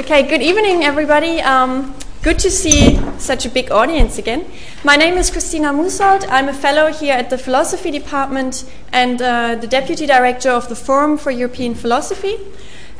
Okay, good evening, everybody. Um, good to see such a big audience again. My name is Kristina Musholt. I'm a fellow here at the Philosophy Department and uh, the Deputy Director of the Forum for European Philosophy.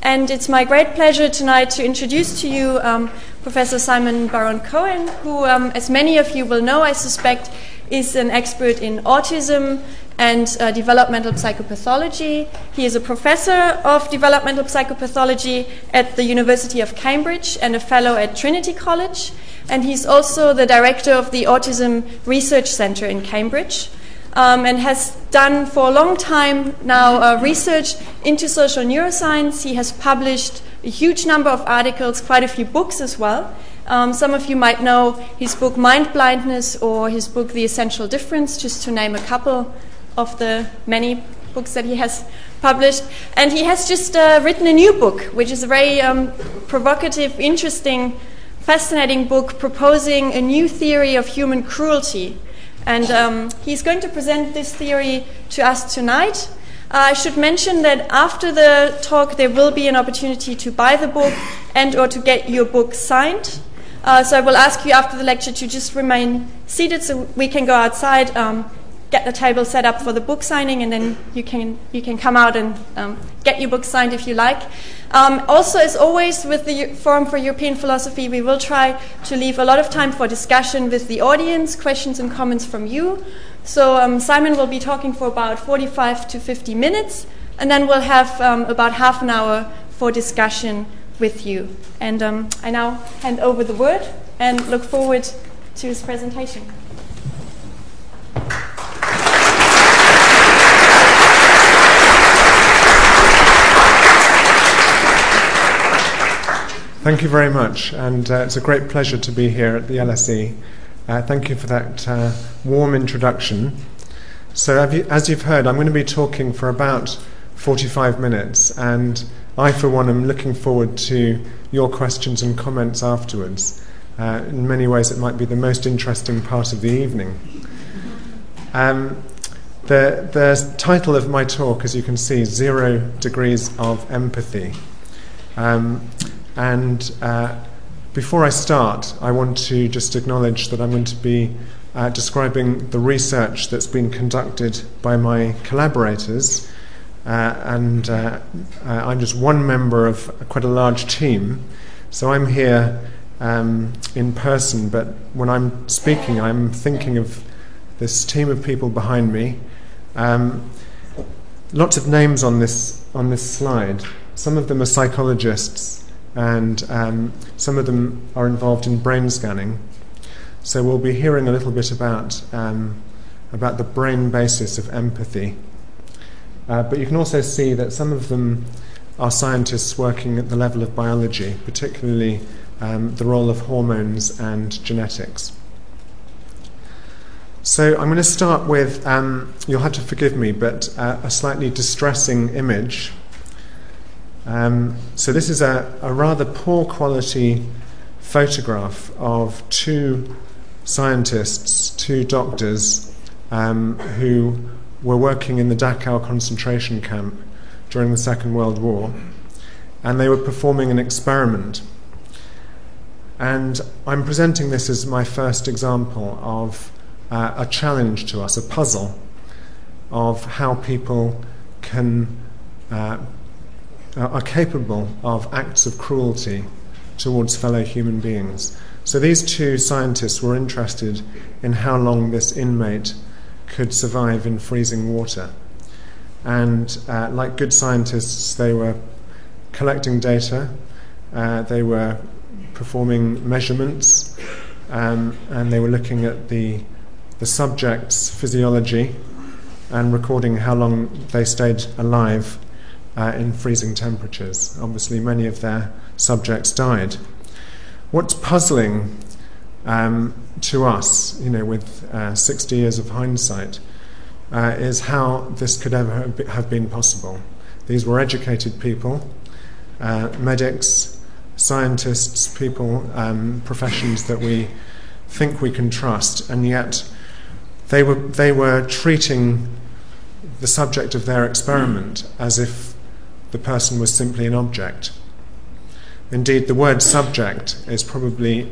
And it's my great pleasure tonight to introduce to you um, Professor Simon Baron Cohen, who, um, as many of you will know, I suspect, is an expert in autism and uh, developmental psychopathology. He is a professor of developmental psychopathology at the University of Cambridge and a fellow at Trinity College. And he's also the director of the Autism Research Center in Cambridge. Um, and has done for a long time now uh, research into social neuroscience. He has published a huge number of articles, quite a few books as well. Um, some of you might know his book Mind Blindness or his book The Essential Difference, just to name a couple of the many books that he has published. And he has just uh, written a new book, which is a very um, provocative, interesting, fascinating book proposing a new theory of human cruelty. And um, he's going to present this theory to us tonight. Uh, I should mention that after the talk, there will be an opportunity to buy the book and or to get your book signed. Uh, so I will ask you after the lecture to just remain seated so we can go outside, um, get the table set up for the book signing, and then you can you can come out and um, get your book signed if you like. Um, also, as always with the Forum for European Philosophy, we will try to leave a lot of time for discussion with the audience, questions and comments from you. So um, Simon will be talking for about 45 to 50 minutes, and then we'll have um, about half an hour for discussion with you. And um, I now hand over the word and look forward to his presentation. Thank you very much, and uh, it's a great pleasure to be here at the LSE. Uh, thank you for that uh, warm introduction. So, you, as you've heard, I'm going to be talking for about 45 minutes, and I, for one, am looking forward to your questions and comments afterwards. Uh, in many ways, it might be the most interesting part of the evening. Um, the, the title of my talk, as you can see, Zero Degrees of Empathy. Um, and uh, before I start, I want to just acknowledge that I'm going to be uh, describing the research that's been conducted by my collaborators. Uh, and uh, uh, I'm just one member of quite a large team. So I'm here um, in person, but when I'm speaking, I'm thinking of this team of people behind me. Um, lots of names on this, on this slide. Some of them are psychologists, and um, some of them are involved in brain scanning. So we'll be hearing a little bit about, um, about the brain basis of empathy. Uh, but you can also see that some of them are scientists working at the level of biology, particularly um, the role of hormones and genetics. So I'm going to start with, um, you'll have to forgive me, but uh, a slightly distressing image um, so this is a, a, rather poor quality photograph of two scientists, two doctors, um, who were working in the Dachau concentration camp during the Second World War, and they were performing an experiment. And I'm presenting this as my first example of uh, a challenge to us, a puzzle of how people can uh, uh, are capable of acts of cruelty towards fellow human beings. So these two scientists were interested in how long this inmate could survive in freezing water. And uh, like good scientists, they were collecting data, uh, they were performing measurements, um, and they were looking at the, the subject's physiology and recording how long they stayed alive uh, in freezing temperatures. Obviously, many of their subjects died. What's puzzling um, to us, you know, with uh, 60 years of hindsight, uh, is how this could ever have been possible. These were educated people, uh, medics, scientists, people, um, professions that we think we can trust, and yet they were, they were treating the subject of their experiment as if the person was simply an object. Indeed, the word subject is probably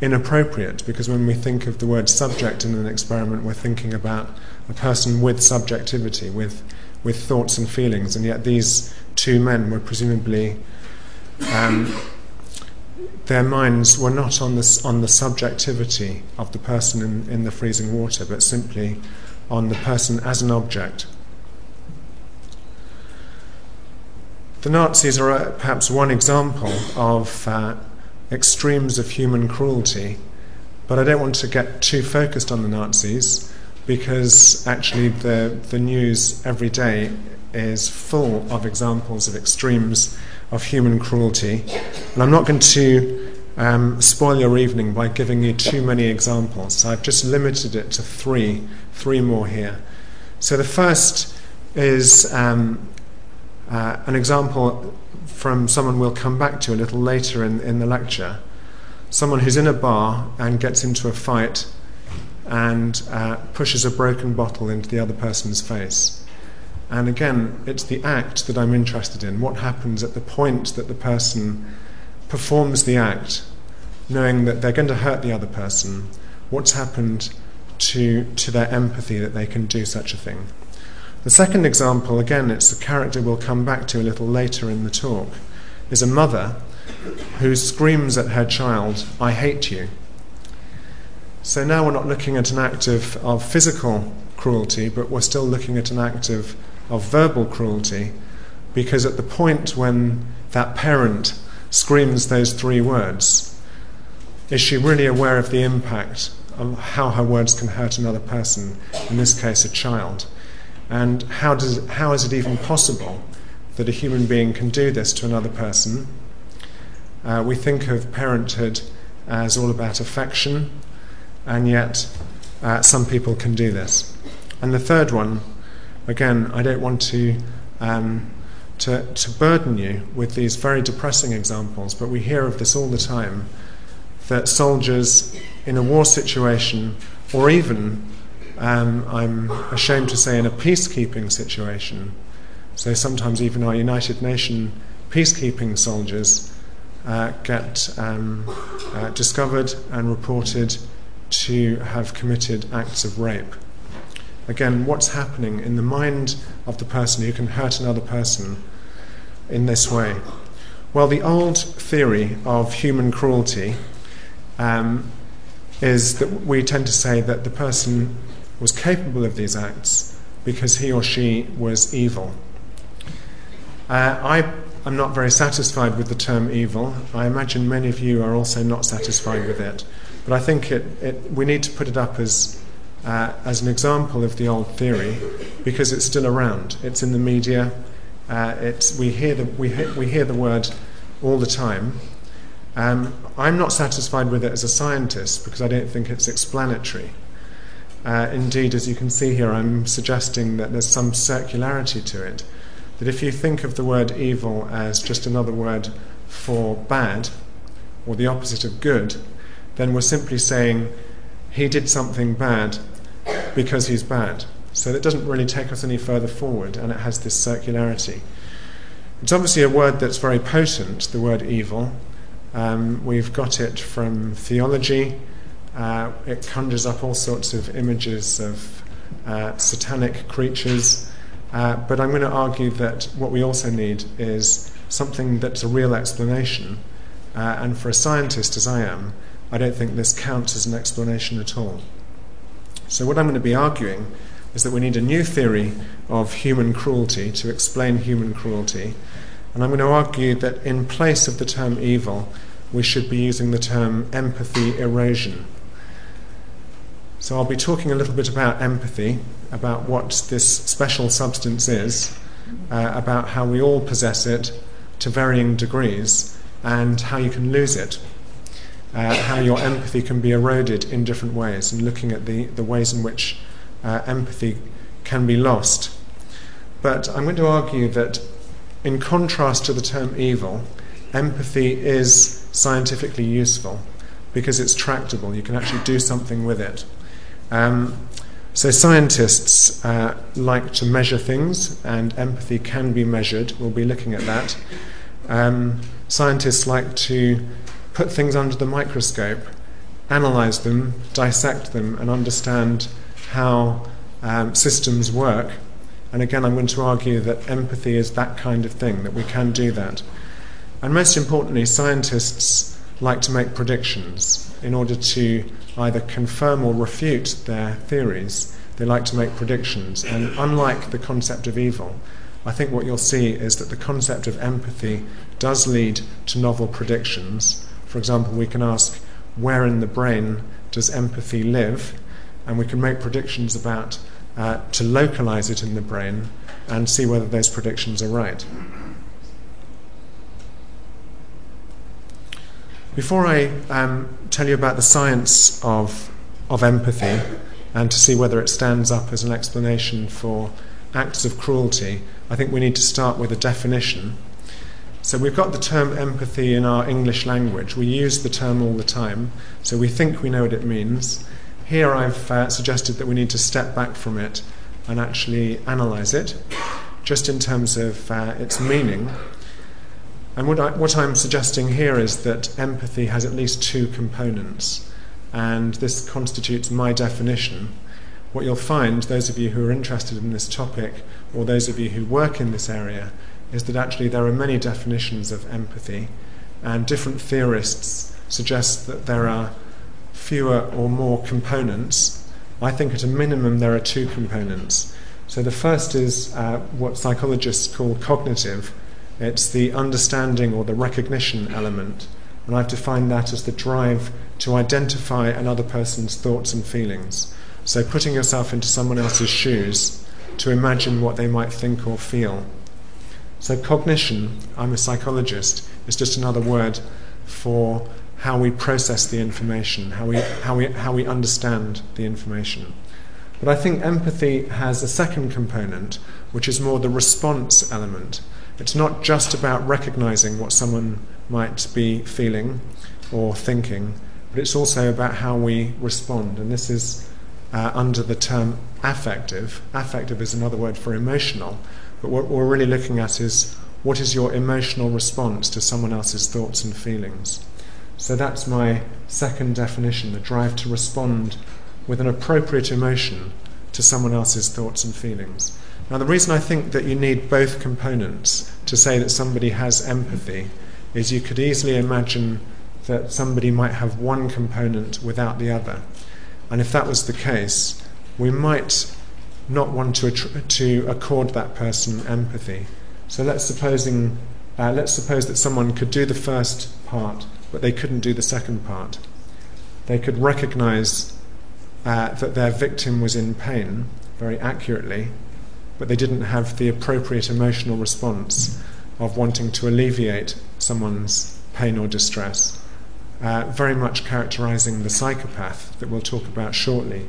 inappropriate because when we think of the word subject in an experiment, we're thinking about a person with subjectivity, with, with thoughts and feelings, and yet these two men were presumably. Um, their minds were not on the, on the subjectivity of the person in, in the freezing water, but simply on the person as an object. The Nazis are uh, perhaps one example of uh, extremes of human cruelty, but I don't want to get too focused on the Nazis because actually the, the news every day is full of examples of extremes of human cruelty. And I'm not going to um, spoil your evening by giving you too many examples. I've just limited it to three, three more here. So the first is um, uh, an example from someone we'll come back to a little later in, in the lecture. Someone who's in a bar and gets into a fight and uh, pushes a broken bottle into the other person's face. And again, it's the act that I'm interested in. What happens at the point that the person performs the act, knowing that they're going to hurt the other person? What's happened to, to their empathy that they can do such a thing? The second example, again, it's a character we'll come back to a little later in the talk, is a mother who screams at her child, I hate you. So now we're not looking at an act of, of physical cruelty, but we're still looking at an act of, of verbal cruelty, because at the point when that parent screams those three words, is she really aware of the impact of how her words can hurt another person, in this case, a child? And how, does, how is it even possible that a human being can do this to another person? Uh, we think of parenthood as all about affection, and yet uh, some people can do this. And the third one, again, I don't want to, um, to, to burden you with these very depressing examples, but we hear of this all the time that soldiers in a war situation, or even um, I'm ashamed to say, in a peacekeeping situation. So sometimes even our United Nations peacekeeping soldiers uh, get um, uh, discovered and reported to have committed acts of rape. Again, what's happening in the mind of the person who can hurt another person in this way? Well, the old theory of human cruelty um, is that we tend to say that the person was capable of these acts because he or she was evil. Uh, I am not very satisfied with the term evil. I imagine many of you are also not satisfied with it. But I think it, it, we need to put it up as, uh, as an example of the old theory because it's still around. It's in the media. Uh, it's, we, hear the, we, we hear the word all the time. Um, I'm not satisfied with it as a scientist because I don't think it's explanatory. Uh, indeed, as you can see here, I'm suggesting that there's some circularity to it. That if you think of the word evil as just another word for bad, or the opposite of good, then we're simply saying he did something bad because he's bad. So it doesn't really take us any further forward, and it has this circularity. It's obviously a word that's very potent, the word evil. Um, we've got it from theology. Uh, it conjures up all sorts of images of uh, satanic creatures. Uh, but I'm going to argue that what we also need is something that's a real explanation. Uh, and for a scientist as I am, I don't think this counts as an explanation at all. So, what I'm going to be arguing is that we need a new theory of human cruelty to explain human cruelty. And I'm going to argue that in place of the term evil, we should be using the term empathy erosion. So I'll be talking a little bit about empathy, about what this special substance is, uh, about how we all possess it to varying degrees, and how you can lose it. Uh, how your empathy can be eroded in different ways, and looking at the, the ways in which uh, empathy can be lost. But I'm going to argue that, in contrast to the term evil, empathy is scientifically useful because it's tractable. You can actually do something with it. Um, so, scientists uh, like to measure things, and empathy can be measured. We'll be looking at that. Um, scientists like to put things under the microscope, analyze them, dissect them, and understand how um, systems work. And again, I'm going to argue that empathy is that kind of thing, that we can do that. And most importantly, scientists like to make predictions in order to either confirm or refute their theories. They like to make predictions. And unlike the concept of evil, I think what you'll see is that the concept of empathy does lead to novel predictions. For example, we can ask, where in the brain does empathy live? And we can make predictions about uh, to localize it in the brain and see whether those predictions are right. Before I um, tell you about the science of, of empathy and to see whether it stands up as an explanation for acts of cruelty, I think we need to start with a definition. So we've got the term empathy in our English language. We use the term all the time, so we think we know what it means. Here I've uh, suggested that we need to step back from it and actually analyze it, just in terms of uh, its meaning. And what, I, what I'm suggesting here is that empathy has at least two components, and this constitutes my definition what you'll find, those of you who are interested in this topic, or those of you who work in this area, is that actually there are many definitions of empathy, and different theorists suggest that there are fewer or more components. I think at a minimum there are two components. So the first is uh, what psychologists call cognitive. It's the understanding or the recognition element. And I've defined that as the drive to identify another person's thoughts and feelings. So, putting yourself into someone else's shoes to imagine what they might think or feel. So, cognition, I'm a psychologist, is just another word for how we process the information, how we, how we, how we understand the information. But I think empathy has a second component, which is more the response element. It's not just about recognizing what someone might be feeling or thinking, but it's also about how we respond. And this is uh, under the term affective. Affective is another word for emotional, but what we're really looking at is what is your emotional response to someone else's thoughts and feelings. So that's my second definition the drive to respond with an appropriate emotion to someone else's thoughts and feelings. Now, the reason I think that you need both components to say that somebody has empathy is you could easily imagine that somebody might have one component without the other. And if that was the case, we might not want to, to accord that person empathy. So let's, supposing, uh, let's suppose that someone could do the first part, but they couldn't do the second part. They could recognize uh, that their victim was in pain very accurately, but they didn't have the appropriate emotional response of wanting to alleviate someone's pain or distress uh, very much characterizing the psychopath that we'll talk about shortly.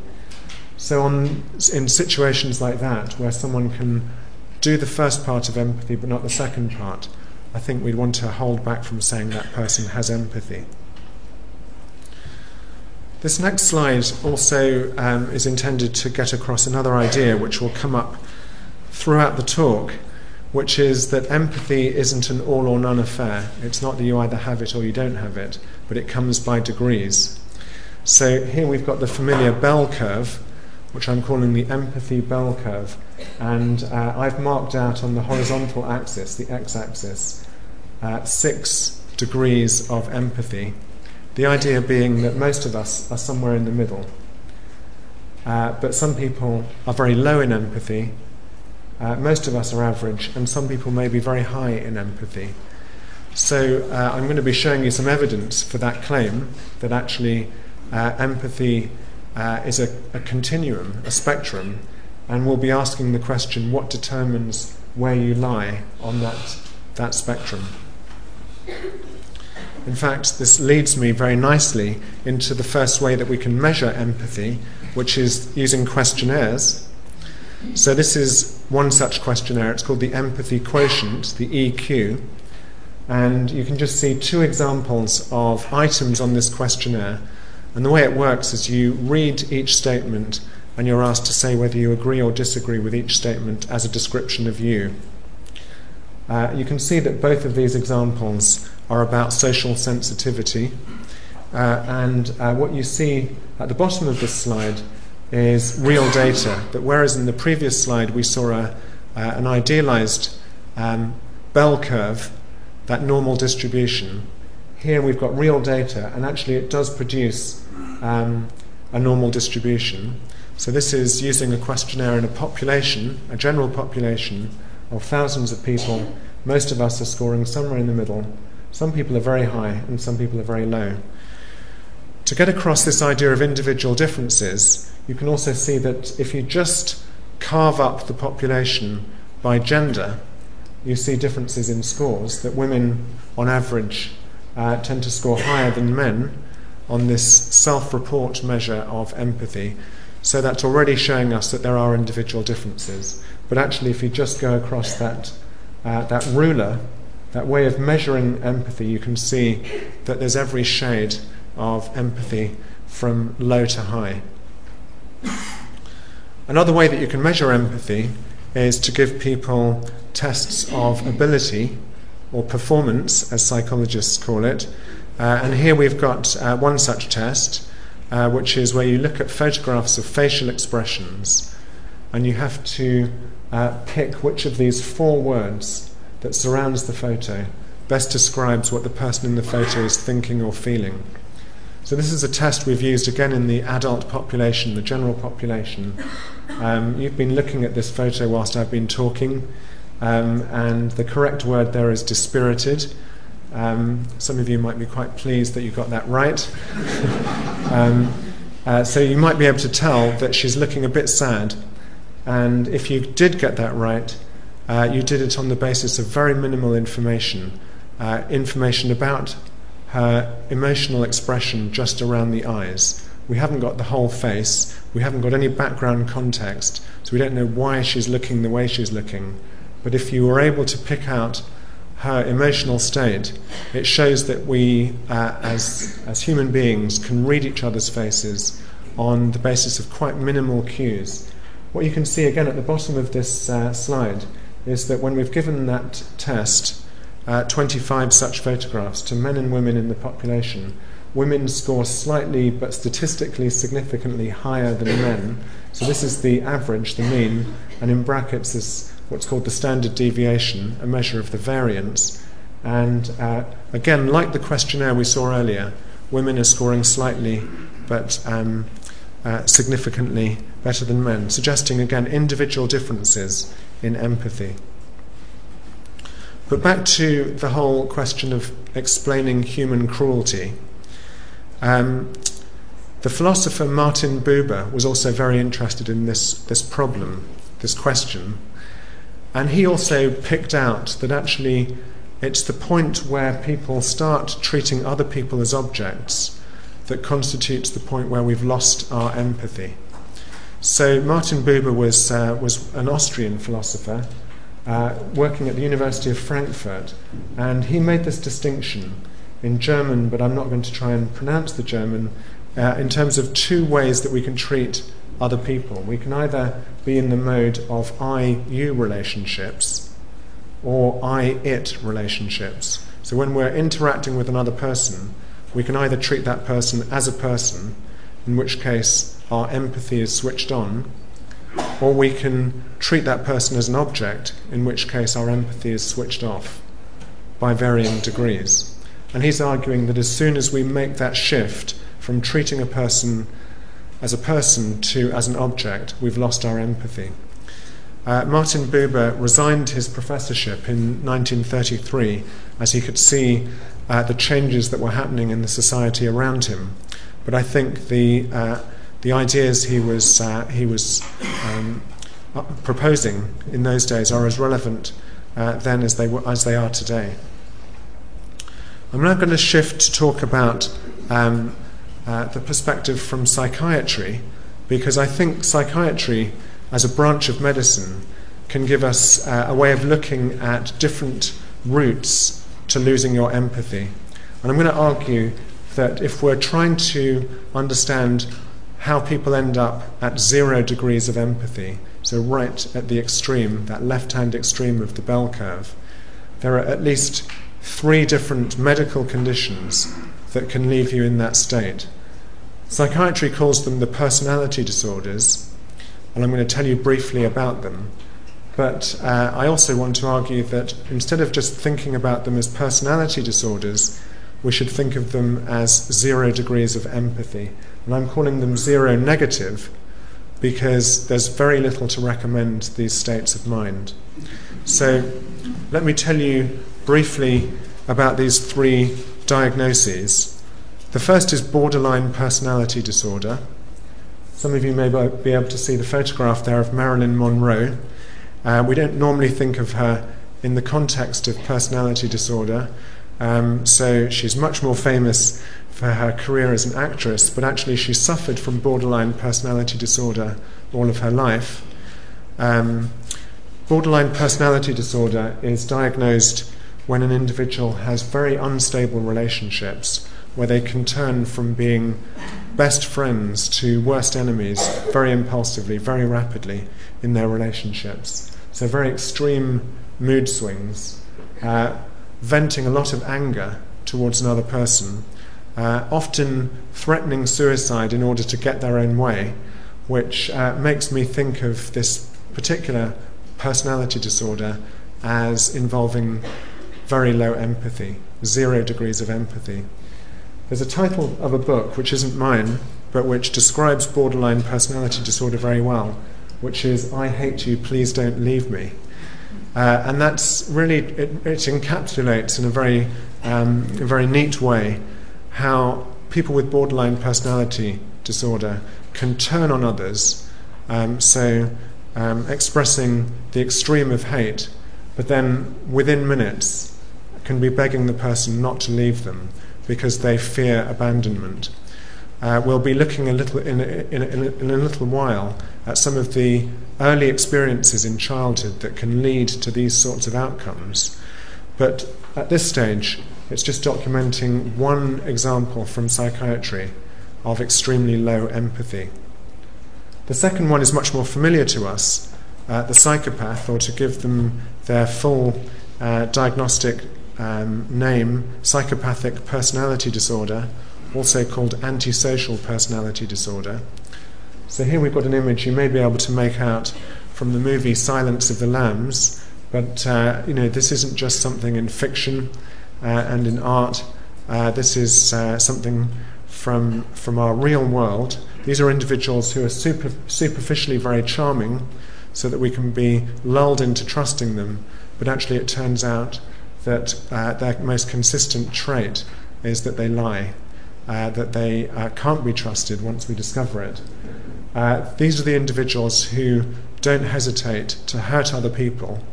So, on, in situations like that, where someone can do the first part of empathy but not the second part, I think we'd want to hold back from saying that person has empathy. This next slide also um, is intended to get across another idea which will come up throughout the talk, which is that empathy isn't an all or none affair. It's not that you either have it or you don't have it, but it comes by degrees. So here we've got the familiar bell curve, which I'm calling the empathy bell curve, and uh, I've marked out on the horizontal axis, the x axis, uh, six degrees of empathy. The idea being that most of us are somewhere in the middle. Uh, but some people are very low in empathy, uh, most of us are average, and some people may be very high in empathy. So uh, I'm going to be showing you some evidence for that claim that actually uh, empathy uh, is a, a, continuum, a spectrum, and we'll be asking the question what determines where you lie on that, that spectrum. In fact, this leads me very nicely into the first way that we can measure empathy, which is using questionnaires. So, this is one such questionnaire. It's called the Empathy Quotient, the EQ. And you can just see two examples of items on this questionnaire. And the way it works is you read each statement and you're asked to say whether you agree or disagree with each statement as a description of you. Uh, you can see that both of these examples are about social sensitivity. Uh, and uh, what you see at the bottom of this slide is real data. That whereas in the previous slide we saw a, uh, an idealized um, bell curve, that normal distribution, here we've got real data, and actually it does produce um, a normal distribution. So this is using a questionnaire in a population, a general population of thousands of people. Most of us are scoring somewhere in the middle. Some people are very high, and some people are very low. To get across this idea of individual differences, you can also see that if you just carve up the population by gender, you see differences in scores, that women, on average, uh, tend to score higher than men on this self report measure of empathy. So that's already showing us that there are individual differences. But actually, if you just go across that, uh, that ruler, that way of measuring empathy, you can see that there's every shade of empathy from low to high. Another way that you can measure empathy is to give people tests of ability or performance, as psychologists call it. Uh, and here we've got uh, one such test, uh, which is where you look at photographs of facial expressions and you have to uh, pick which of these four words that surrounds the photo best describes what the person in the photo is thinking or feeling. So, this is a test we've used again in the adult population, the general population. Um, you've been looking at this photo whilst I've been talking. Um, and the correct word there is dispirited. Um, some of you might be quite pleased that you got that right. um, uh, so you might be able to tell that she's looking a bit sad. And if you did get that right, uh, you did it on the basis of very minimal information uh, information about her emotional expression just around the eyes. We haven't got the whole face, we haven't got any background context, so we don't know why she's looking the way she's looking. But if you were able to pick out her emotional state, it shows that we, uh, as, as human beings, can read each other's faces on the basis of quite minimal cues. What you can see again at the bottom of this uh, slide is that when we've given that test, uh, 25 such photographs to men and women in the population, women score slightly but statistically significantly higher than men. So this is the average, the mean, and in brackets is what's called the standard deviation, a measure of the variance. And uh, again, like the questionnaire we saw earlier, women are scoring slightly but um, uh, significantly better than men, suggesting again individual differences in empathy. But back to the whole question of explaining human cruelty. Um, the philosopher Martin Buber was also very interested in this, this problem, this question. And he also picked out that actually it's the point where people start treating other people as objects that constitutes the point where we've lost our empathy. So Martin Buber was, uh, was an Austrian philosopher uh, working at the University of Frankfurt, and he made this distinction in German, but I'm not going to try and pronounce the German, uh, in terms of two ways that we can treat other people. We can either be in the mode of I you relationships or I it relationships. So when we're interacting with another person, we can either treat that person as a person, in which case our empathy is switched on, or we can treat that person as an object, in which case our empathy is switched off by varying degrees. And he's arguing that as soon as we make that shift from treating a person as a person to as an object, we've lost our empathy. Uh, Martin Buber resigned his professorship in 1933 as he could see uh, the changes that were happening in the society around him. But I think the, uh, the ideas he was, uh, he was um, uh, proposing in those days are as relevant uh, then as they, were, as they are today. I'm now going to shift to talk about um, uh, the perspective from psychiatry, because I think psychiatry, as a branch of medicine, can give us uh, a way of looking at different routes to losing your empathy. And I'm going to argue that if we're trying to understand how people end up at zero degrees of empathy, so right at the extreme, that left hand extreme of the bell curve, there are at least three different medical conditions that can leave you in that state. Psychiatry calls them the personality disorders, and I'm going to tell you briefly about them. But uh, I also want to argue that instead of just thinking about them as personality disorders, we should think of them as zero degrees of empathy. And I'm calling them zero negative because there's very little to recommend these states of mind. So let me tell you briefly about these three diagnoses. The first is borderline personality disorder. Some of you may be able to see the photograph there of Marilyn Monroe. Uh, we don't normally think of her in the context of personality disorder, um, so she's much more famous for her career as an actress, but actually she suffered from borderline personality disorder all of her life. Um, borderline personality disorder is diagnosed when an individual has very unstable relationships, where they can turn from being best friends to worst enemies very impulsively, very rapidly in their relationships. So, very extreme mood swings, uh, venting a lot of anger towards another person, uh, often threatening suicide in order to get their own way, which uh, makes me think of this particular personality disorder as involving very low empathy, zero degrees of empathy. There's a title of a book which isn't mine, but which describes borderline personality disorder very well, which is I Hate You, Please Don't Leave Me. Uh, and that's really, it, it, encapsulates in a very, um, a very neat way how people with borderline personality disorder can turn on others, um, so um, expressing the extreme of hate, but then within minutes can be begging the person not to leave them because they fear abandonment. Uh, we'll be looking a little in, in, in, in, a little while at some of the early experiences in childhood that can lead to these sorts of outcomes. But at this stage, it's just documenting one example from psychiatry of extremely low empathy. The second one is much more familiar to us uh, the psychopath, or to give them their full uh, diagnostic um, name psychopathic personality disorder, also called antisocial personality disorder. So here we've got an image you may be able to make out from the movie Silence of the Lambs, but uh, you know this isn't just something in fiction and in art. Uh, this is uh, something from from our real world. These are individuals who are super, superficially very charming, so that we can be lulled into trusting them. But actually, it turns out that uh, their most consistent trait is that they lie, uh, that they uh, can't be trusted once we discover it. Uh, these are the individuals who don't hesitate to hurt other people,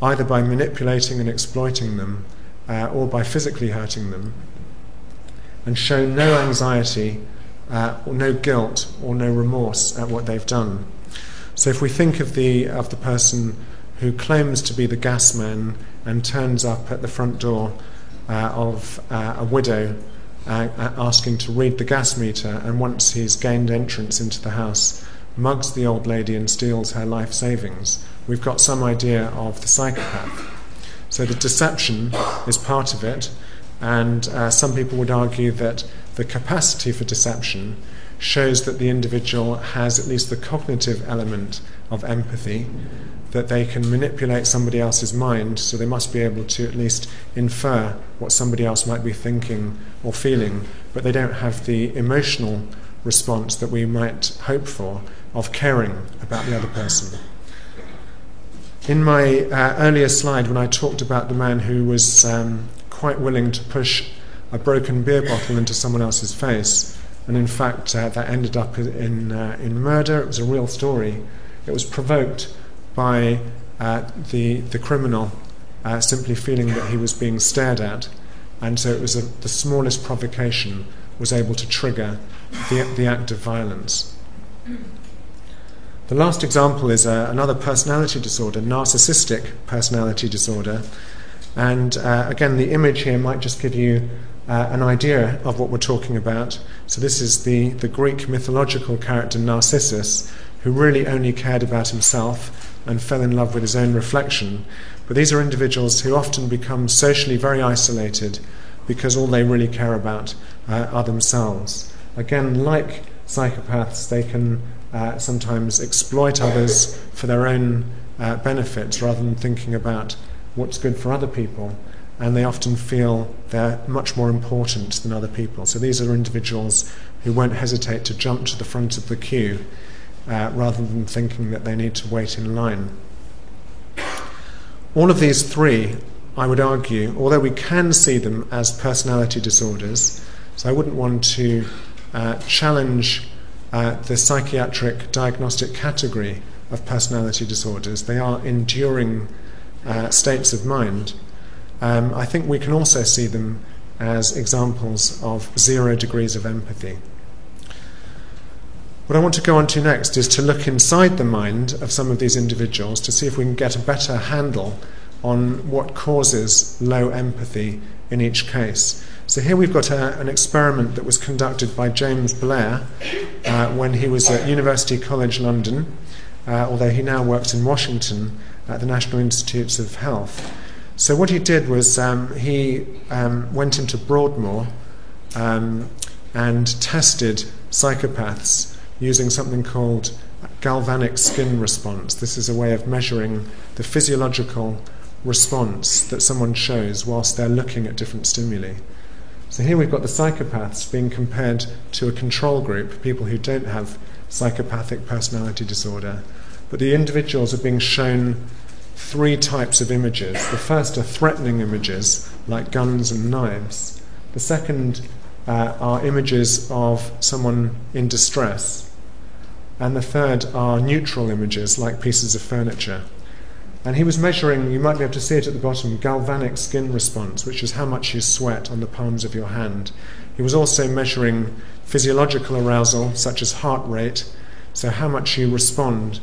either by manipulating and exploiting them uh, or by physically hurting them, and show no anxiety uh, or no guilt or no remorse at what they've done. So if we think of the, of the person who claims to be the gas man and turns up at the front door uh, of uh, a widow uh, asking to read the gas meter, and once he's gained entrance into the house, mugs the old lady and steals her life savings. We've got some idea of the psychopath. So the deception is part of it, and uh, some people would argue that the capacity for deception shows that the individual has at least the cognitive element of empathy, that they can manipulate somebody else's mind, so they must be able to at least infer what somebody else might be thinking or feeling, but they don't have the emotional response that we might hope for of caring about the other person. In my uh, earlier slide, when I talked about the man who was um, quite willing to push a broken beer bottle into someone else's face, and in fact, uh, that ended up in, uh, in murder, it was a real story. It was provoked by uh, the, the criminal uh, simply feeling that he was being stared at. And so it was a, the smallest provocation was able to trigger the, the act of violence. The last example is uh, another personality disorder, narcissistic personality disorder. And uh, again, the image here might just give you uh, an idea of what we're talking about. So, this is the, the Greek mythological character Narcissus, who really only cared about himself and fell in love with his own reflection. But these are individuals who often become socially very isolated because all they really care about uh, are themselves. Again, like psychopaths, they can uh, sometimes exploit others for their own uh, benefits rather than thinking about what's good for other people. And they often feel they're much more important than other people. So these are individuals who won't hesitate to jump to the front of the queue uh, rather than thinking that they need to wait in line. All of these three, I would argue, although we can see them as personality disorders, so I wouldn't want to uh, challenge uh, the psychiatric diagnostic category of personality disorders. They are enduring uh, states of mind. Um, I think we can also see them as examples of zero degrees of empathy. What I want to go on to next is to look inside the mind of some of these individuals to see if we can get a better handle on what causes low empathy in each case. So here we've got a, an experiment that was conducted by James Blair uh, when he was at University College London, uh, although he now works in Washington at the National Institutes of Health. So what he did was um, he um, went into Broadmoor um, and tested psychopaths using something called galvanic skin response. This is a way of measuring the physiological response that someone shows whilst they're looking at different stimuli. So here we've got the psychopaths being compared to a control group, people who don't have psychopathic personality disorder. But the individuals are being shown three types of images. The first are threatening images, like guns and knives. The second uh, are images of someone in distress. And the third are neutral images, like pieces of furniture. And he was measuring, you might be able to see it at the bottom, galvanic skin response, which is how much you sweat on the palms of your hand. He was also measuring physiological arousal, such as heart rate, so how much you respond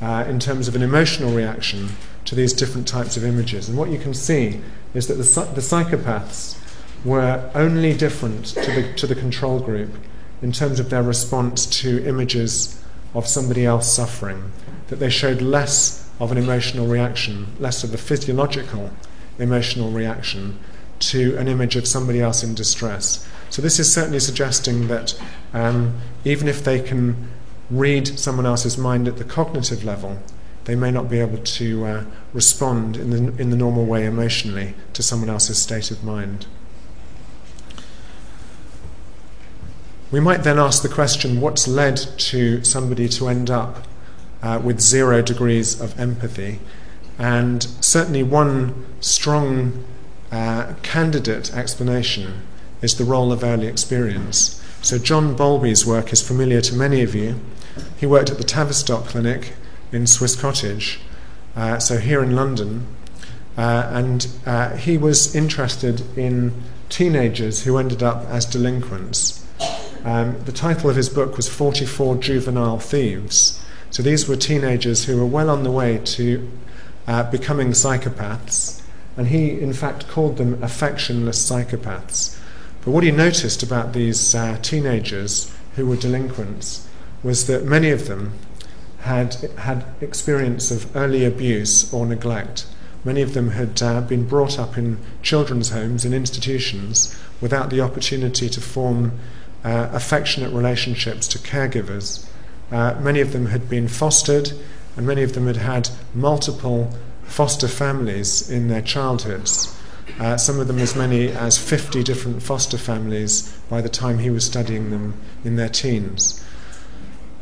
uh, in terms of an emotional reaction to these different types of images. And what you can see is that the, the psychopaths were only different to the, to the control group in terms of their response to images of somebody else suffering, that they showed less of an emotional reaction, less of a physiological emotional reaction to an image of somebody else in distress. So, this is certainly suggesting that um, even if they can read someone else's mind at the cognitive level, they may not be able to uh, respond in the, in the normal way emotionally to someone else's state of mind. We might then ask the question what's led to somebody to end up uh, with zero degrees of empathy. And certainly, one strong uh, candidate explanation is the role of early experience. So, John Bowlby's work is familiar to many of you. He worked at the Tavistock Clinic in Swiss Cottage, uh, so here in London, uh, and uh, he was interested in teenagers who ended up as delinquents. Um, the title of his book was 44 Juvenile Thieves. So these were teenagers who were well on the way to uh, becoming psychopaths, and he, in fact, called them affectionless psychopaths. But what he noticed about these uh, teenagers who were delinquents was that many of them had had experience of early abuse or neglect. Many of them had uh, been brought up in children's homes and institutions without the opportunity to form uh, affectionate relationships to caregivers uh, many of them had been fostered, and many of them had had multiple foster families in their childhoods. Uh, some of them as many as 50 different foster families by the time he was studying them in their teens.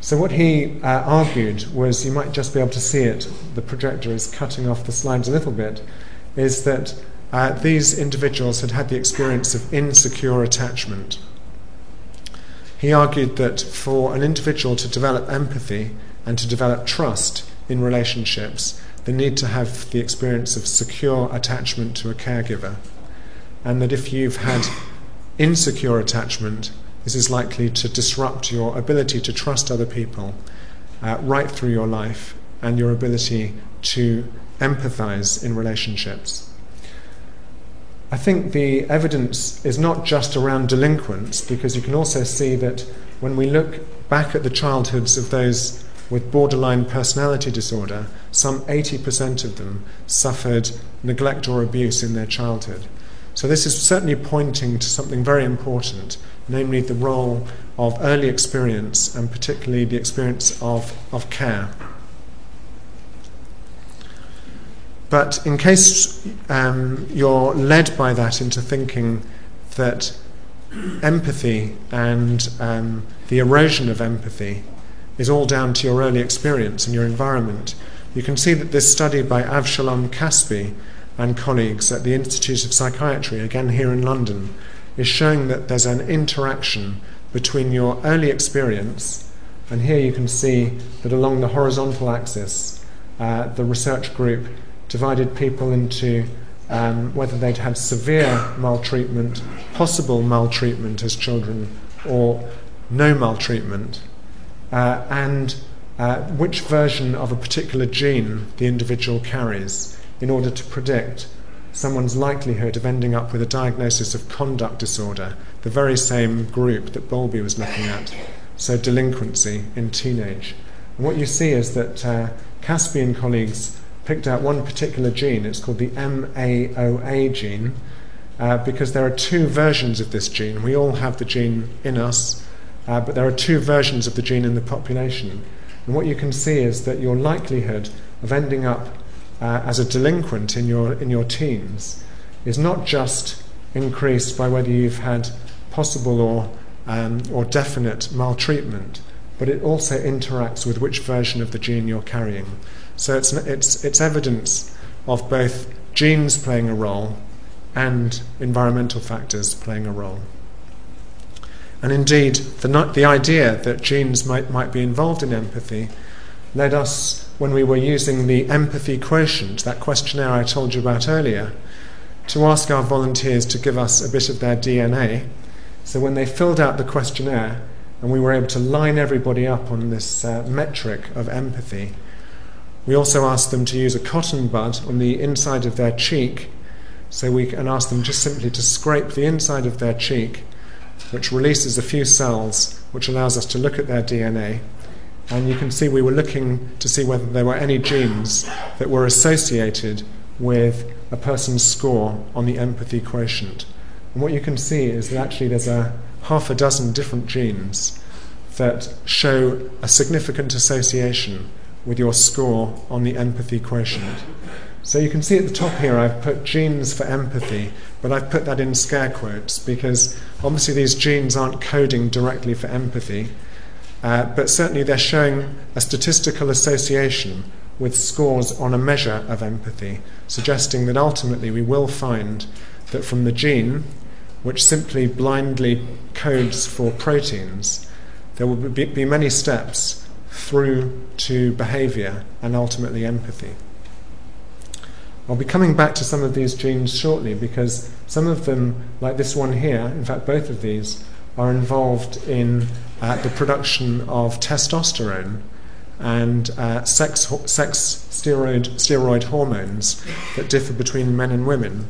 So, what he uh, argued was you might just be able to see it, the projector is cutting off the slides a little bit, is that uh, these individuals had had the experience of insecure attachment. He argued that for an individual to develop empathy and to develop trust in relationships, they need to have the experience of secure attachment to a caregiver. And that if you've had insecure attachment, this is likely to disrupt your ability to trust other people uh, right through your life and your ability to empathize in relationships. I think the evidence is not just around delinquents, because you can also see that when we look back at the childhoods of those with borderline personality disorder, some 80% of them suffered neglect or abuse in their childhood. So, this is certainly pointing to something very important, namely the role of early experience and particularly the experience of, of care. But in case um, you're led by that into thinking that empathy and um, the erosion of empathy is all down to your early experience and your environment, you can see that this study by Avshalom Caspi and colleagues at the Institute of Psychiatry, again here in London, is showing that there's an interaction between your early experience, and here you can see that along the horizontal axis, uh, the research group divided people into um, whether they'd had severe maltreatment, possible maltreatment as children, or no maltreatment, uh, and uh, which version of a particular gene the individual carries in order to predict someone's likelihood of ending up with a diagnosis of conduct disorder, the very same group that Bowlby was looking at, so delinquency in teenage. And what you see is that uh, Caspi and colleagues picked out one particular gene, it's called the MAOA gene, uh, because there are two versions of this gene. We all have the gene in us, uh, but there are two versions of the gene in the population. And what you can see is that your likelihood of ending up uh, as a delinquent in your, in your teens is not just increased by whether you've had possible or, um, or definite maltreatment, but it also interacts with which version of the gene you're carrying. So it's, it's, it's evidence of both genes playing a role and environmental factors playing a role. And indeed, the, the idea that genes might, might be involved in empathy led us, when we were using the empathy quotient, that questionnaire I told you about earlier, to ask our volunteers to give us a bit of their DNA. So when they filled out the questionnaire, and we were able to line everybody up on this uh, metric of empathy, we also asked them to use a cotton bud on the inside of their cheek, so we and asked them just simply to scrape the inside of their cheek, which releases a few cells, which allows us to look at their DNA. And you can see we were looking to see whether there were any genes that were associated with a person's score on the empathy quotient. And what you can see is that actually there's a half a dozen different genes that show a significant association with your score on the empathy quotient. So you can see at the top here I've put genes for empathy, but I've put that in scare quotes because obviously these genes aren't coding directly for empathy, uh, but certainly they're showing a statistical association with scores on a measure of empathy, suggesting that ultimately we will find that from the gene, which simply blindly codes for proteins, there will be, be many steps through to behavior and ultimately empathy. I'll be coming back to some of these genes shortly because some of them, like this one here, in fact, both of these, are involved in uh, the production of testosterone and uh, sex, sex steroid, steroid hormones that differ between men and women.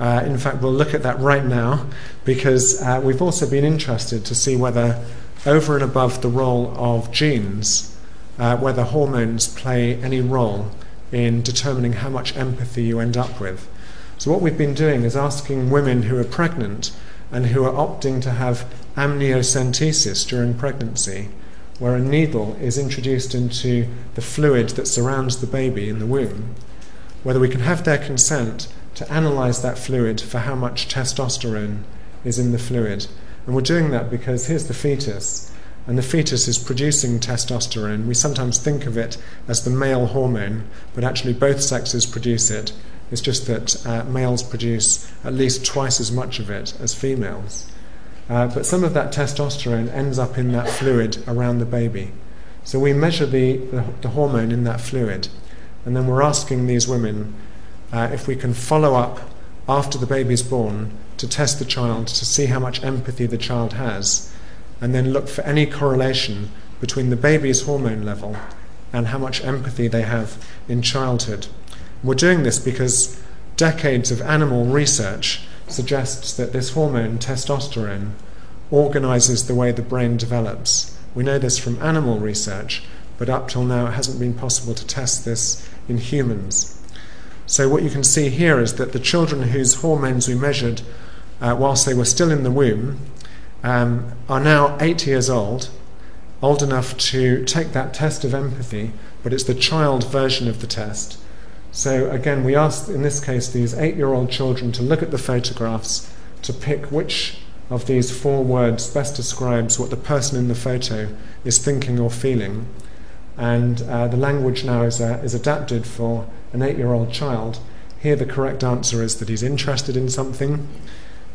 Uh, in fact, we'll look at that right now because uh, we've also been interested to see whether, over and above the role of genes, uh, whether hormones play any role in determining how much empathy you end up with. So, what we've been doing is asking women who are pregnant and who are opting to have amniocentesis during pregnancy, where a needle is introduced into the fluid that surrounds the baby in the womb, whether we can have their consent to analyze that fluid for how much testosterone is in the fluid. And we're doing that because here's the fetus and the fetus is producing testosterone. We sometimes think of it as the male hormone, but actually both sexes produce it. It's just that uh, males produce at least twice as much of it as females. Uh, but some of that testosterone ends up in that fluid around the baby. So we measure the, the, the hormone in that fluid, and then we're asking these women uh, if we can follow up after the baby's born to test the child to see how much empathy the child has and then look for any correlation between the baby's hormone level and how much empathy they have in childhood. We're doing this because decades of animal research suggests that this hormone, testosterone, organizes the way the brain develops. We know this from animal research, but up till now it hasn't been possible to test this in humans. So, what you can see here is that the children whose hormones we measured uh, whilst they were still in the womb um, are now eight years old, old enough to take that test of empathy, but it's the child version of the test. So, again, we asked in this case these eight year old children to look at the photographs to pick which of these four words best describes what the person in the photo is thinking or feeling. And uh, the language now is, uh, is adapted for an eight year old child. Here, the correct answer is that he's interested in something.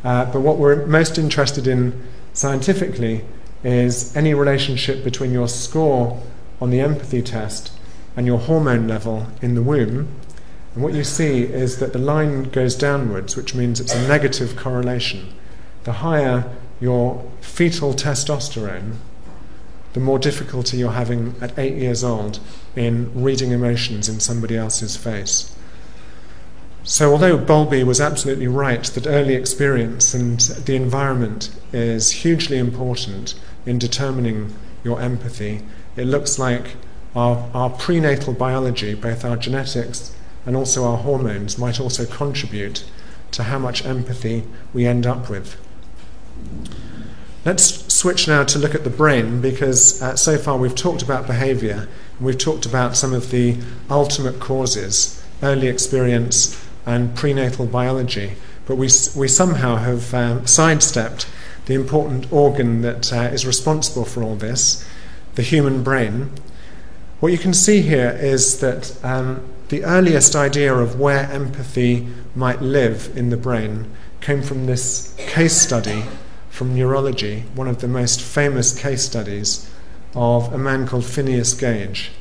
Uh, but what we're most interested in scientifically is any relationship between your score on the empathy test and your hormone level in the womb. And what you see is that the line goes downwards, which means it's a negative correlation. The higher your fetal testosterone, the more difficulty you're having at eight years old in reading emotions in somebody else's face. So, although Bowlby was absolutely right that early experience and the environment is hugely important in determining your empathy, it looks like our, our prenatal biology, both our genetics and also our hormones, might also contribute to how much empathy we end up with. Let's switch now to look at the brain because uh, so far we've talked about behavior and we've talked about some of the ultimate causes, early experience and prenatal biology, but we, we somehow have uh, sidestepped the important organ that uh, is responsible for all this, the human brain. What you can see here is that um, the earliest idea of where empathy might live in the brain came from this case study from neurology, one of the most famous case studies of a man called Phineas Gage.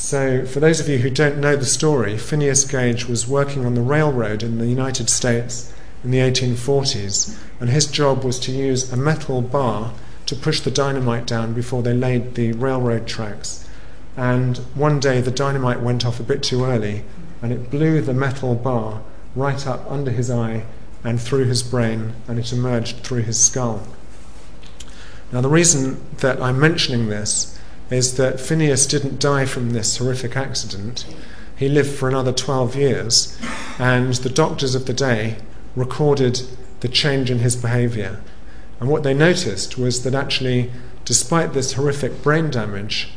So, for those of you who don't know the story, Phineas Gage was working on the railroad in the United States in the 1840s, and his job was to use a metal bar to push the dynamite down before they laid the railroad tracks. And one day the dynamite went off a bit too early, and it blew the metal bar right up under his eye and through his brain, and it emerged through his skull. Now, the reason that I'm mentioning this is that Phineas didn't die from this horrific accident. He lived for another 12 years, and the doctors of the day recorded the change in his behavior. And what they noticed was that actually, despite this horrific brain damage,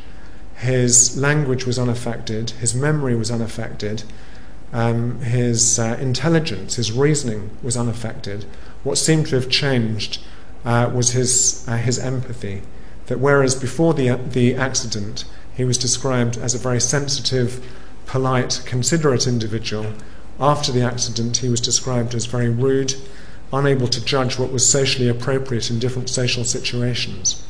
his language was unaffected, his memory was unaffected, um, his uh, intelligence, his reasoning was unaffected. What seemed to have changed uh, was his, uh, his empathy. That whereas before the, the accident he was described as a very sensitive, polite, considerate individual, after the accident he was described as very rude, unable to judge what was socially appropriate in different social situations.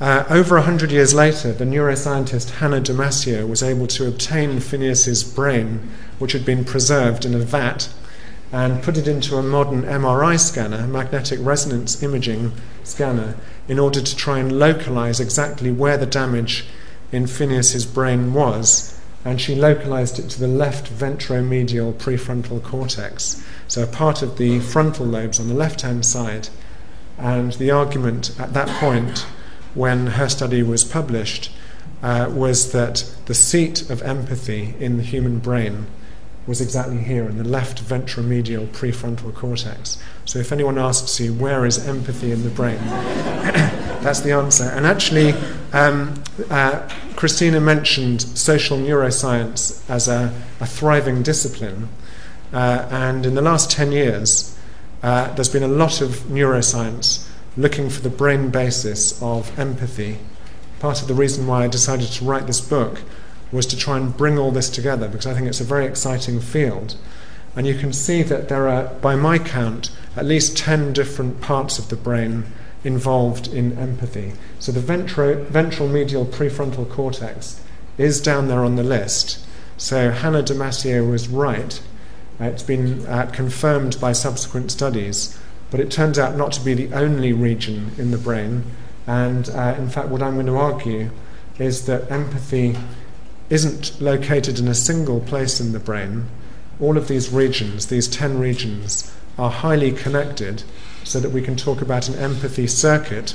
Uh, over a hundred years later, the neuroscientist Hanna Damasio was able to obtain Phineas's brain, which had been preserved in a vat, and put it into a modern MRI scanner, magnetic resonance imaging scanner, in order to try and localize exactly where the damage in Phineas's brain was. And she localized it to the left ventromedial prefrontal cortex, so a part of the frontal lobes on the left hand side. And the argument at that point when her study was published uh, was that the seat of empathy in the human brain was exactly here in the left ventromedial prefrontal cortex. So if anyone asks you, where is empathy in the brain? that's the answer. And actually, um, uh, Kristina mentioned social neuroscience as a, a thriving discipline. Uh, and in the last 10 years, uh, there's been a lot of neuroscience looking for the brain basis of empathy. Part of the reason why I decided to write this book was to try and bring all this together because I think it's a very exciting field. And you can see that there are, by my count, at least 10 different parts of the brain involved in empathy. So the ventro- ventral medial prefrontal cortex is down there on the list. So Hanna Damasio was right. Uh, it's been uh, confirmed by subsequent studies but it turns out not to be the only region in the brain. And uh, in fact, what I'm going to argue is that empathy isn't located in a single place in the brain. All of these regions, these 10 regions, are highly connected so that we can talk about an empathy circuit.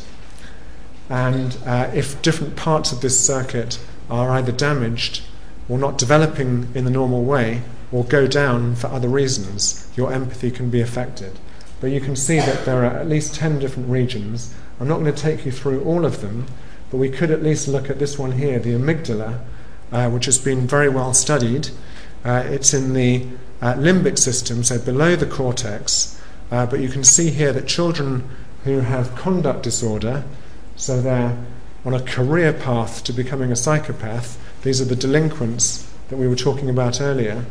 And uh, if different parts of this circuit are either damaged or not developing in the normal way or go down for other reasons, your empathy can be affected. But you can see that there are at least 10 different regions. I'm not going to take you through all of them, but we could at least look at this one here, the amygdala, uh, which has been very well studied. Uh, it's in the uh, limbic system, so below the cortex. Uh, but you can see here that children who have conduct disorder, so they're on a career path to becoming a psychopath, these are the delinquents that we were talking about earlier.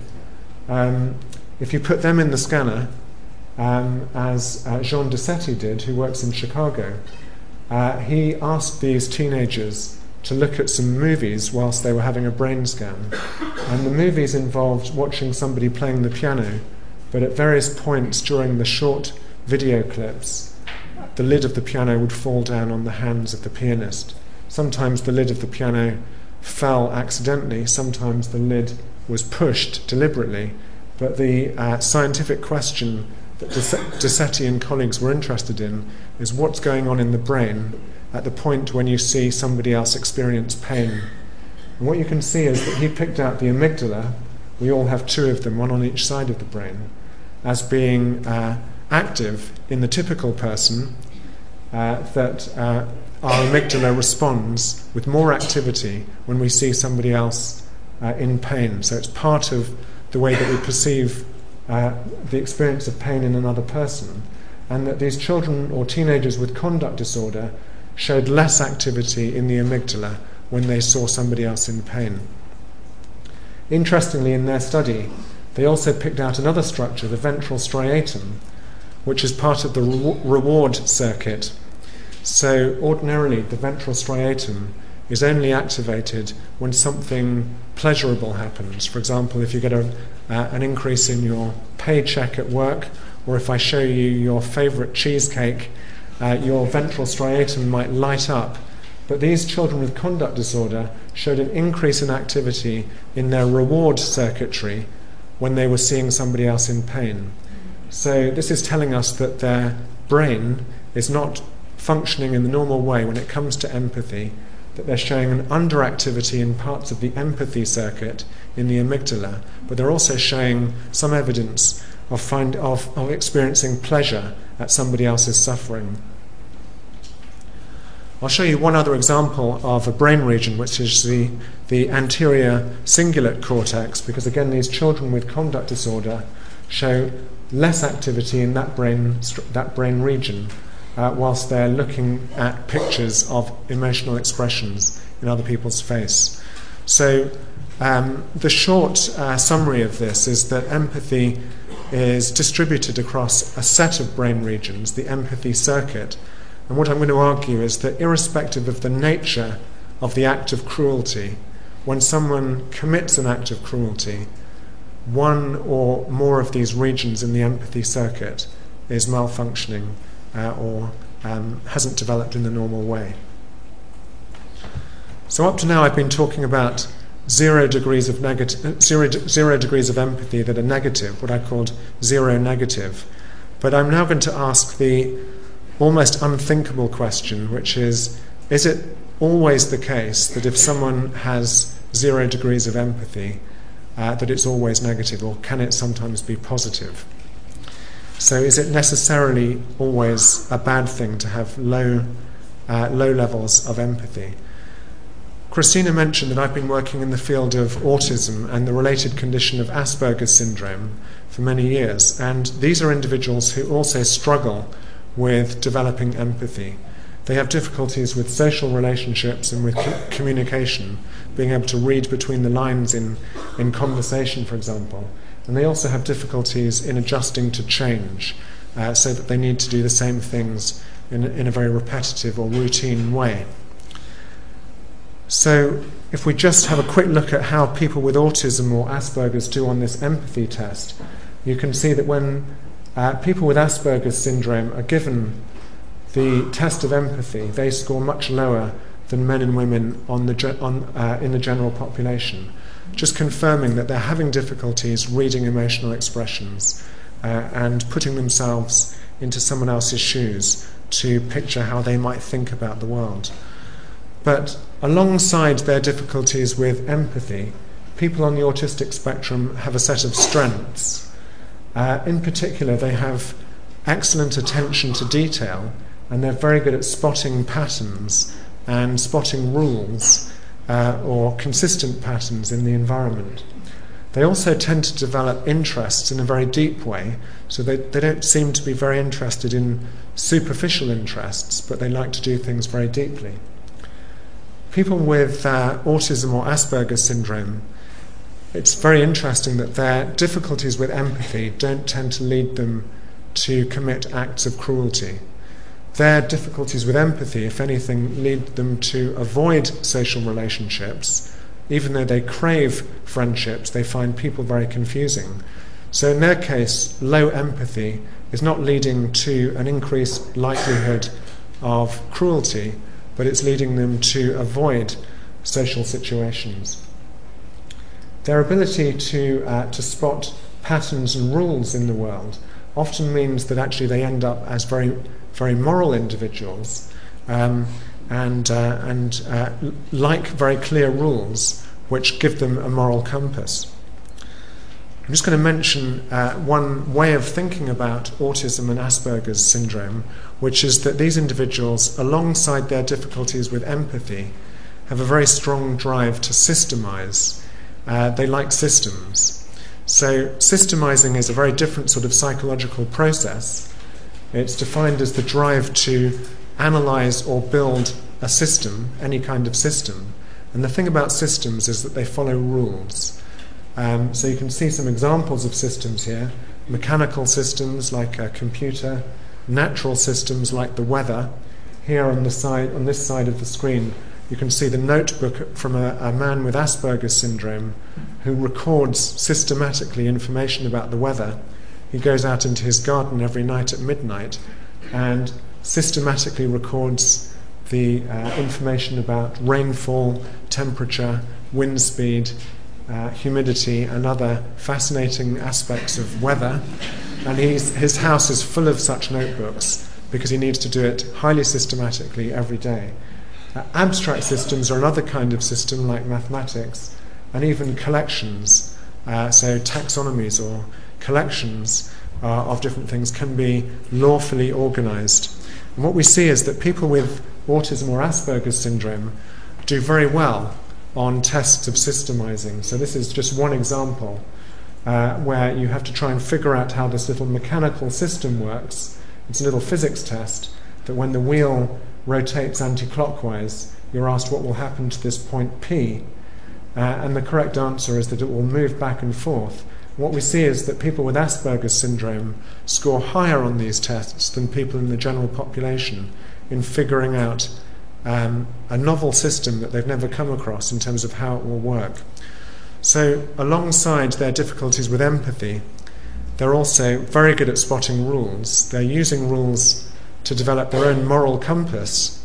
Um, if you put them in the scanner, um, as uh, Jean Decety did, who works in Chicago, uh, he asked these teenagers to look at some movies whilst they were having a brain scan. And the movies involved watching somebody playing the piano, but at various points during the short video clips, the lid of the piano would fall down on the hands of the pianist. Sometimes the lid of the piano fell accidentally, sometimes the lid was pushed deliberately. But the uh, scientific question that Decety and colleagues were interested in is what's going on in the brain at the point when you see somebody else experience pain. And what you can see is that he picked out the amygdala, we all have two of them, one on each side of the brain, as being uh, active in the typical person, uh, that uh, our amygdala responds with more activity when we see somebody else uh, in pain. So it's part of the way that we perceive uh, the experience of pain in another person, and that these children or teenagers with conduct disorder showed less activity in the amygdala when they saw somebody else in pain. Interestingly, in their study, they also picked out another structure, the ventral striatum, which is part of the re- reward circuit. So, ordinarily, the ventral striatum is only activated when something pleasurable happens. For example, if you get a, uh, an increase in your paycheck at work, or if I show you your favorite cheesecake uh, your ventral striatum might light up. But these children with conduct disorder showed an increase in activity in their reward circuitry when they were seeing somebody else in pain. So, this is telling us that their brain is not functioning in the normal way when it comes to empathy, that they're showing an underactivity in parts of the empathy circuit in the amygdala, but they're also showing some evidence of, find, of, of experiencing pleasure at somebody else's suffering. I'll show you one other example of a brain region, which is the, the anterior cingulate cortex, because again, these children with conduct disorder show less activity in that brain, that brain region, uh, whilst they're looking at pictures of emotional expressions in other people's face. So, um, the short uh, summary of this is that empathy is distributed across a set of brain regions, the empathy circuit. And what I'm going to argue is that, irrespective of the nature of the act of cruelty, when someone commits an act of cruelty, one or more of these regions in the empathy circuit is malfunctioning uh, or um, hasn't developed in the normal way. So, up to now, I've been talking about zero degrees of zero degrees of empathy that are negative, what I called zero negative. But I'm now going to ask the almost unthinkable question, which is is it always the case that if someone has zero degrees of empathy, uh, that it's always negative, or can it sometimes be positive? So, is it necessarily always a bad thing to have low, uh, low levels of empathy? Kristina mentioned that I've been working in the field of autism and the related condition of Asperger's syndrome for many years, and these are individuals who also struggle with developing empathy. They have difficulties with social relationships and with communication, being able to read between the lines in, in conversation, for example. And they also have difficulties in adjusting to change, uh, so that they need to do the same things in, in a very repetitive or routine way. So, if we just have a quick look at how people with autism or Asperger's do on this empathy test, you can see that when uh, people with Asperger's syndrome are given the test of empathy, they score much lower than men and women on the, on, uh, in the general population, just confirming that they're having difficulties reading emotional expressions uh, and putting themselves into someone else's shoes to picture how they might think about the world. But alongside their difficulties with empathy, people on the autistic spectrum have a set of strengths. Uh, in particular, they have excellent attention to detail and they're very good at spotting patterns and spotting rules uh, or consistent patterns in the environment. They also tend to develop interests in a very deep way, so they, they don't seem to be very interested in superficial interests, but they like to do things very deeply. People with uh, autism or Asperger's syndrome, it's very interesting that their difficulties with empathy don't tend to lead them to commit acts of cruelty. Their difficulties with empathy, if anything, lead them to avoid social relationships. Even though they crave friendships, they find people very confusing. So, in their case, low empathy is not leading to an increased likelihood of cruelty, but it's leading them to avoid social situations. Their ability to, uh, to spot patterns and rules in the world often means that actually they end up as very very moral individuals um, and, uh, and uh, like very clear rules which give them a moral compass. I'm just going to mention uh, one way of thinking about autism and Asperger's syndrome, which is that these individuals, alongside their difficulties with empathy, have a very strong drive to systemize. Uh, they like systems. So, systemizing is a very different sort of psychological process it's defined as the drive to analyze or build a system, any kind of system. And the thing about systems is that they follow rules. Um, so you can see some examples of systems here mechanical systems like a computer, natural systems like the weather. Here on, the side, on this side of the screen, you can see the notebook from a, a man with Asperger's syndrome who records systematically information about the weather he goes out into his garden every night at midnight and systematically records the uh, information about rainfall, temperature, wind speed, uh, humidity, and other fascinating aspects of weather. And his house is full of such notebooks because he needs to do it highly systematically every day. Uh, abstract systems are another kind of system like mathematics and even collections, uh, so taxonomies or collections uh, of different things can be lawfully organized. And what we see is that people with autism or Asperger's syndrome do very well on tests of systemizing. So, this is just one example uh, where you have to try and figure out how this little mechanical system works. It's a little physics test that when the wheel rotates anti clockwise, you're asked what will happen to this point P. Uh, and the correct answer is that it will move back and forth what we see is that people with Asperger's syndrome score higher on these tests than people in the general population in figuring out um, a novel system that they've never come across in terms of how it will work. So, alongside their difficulties with empathy, they're also very good at spotting rules. They're using rules to develop their own moral compass,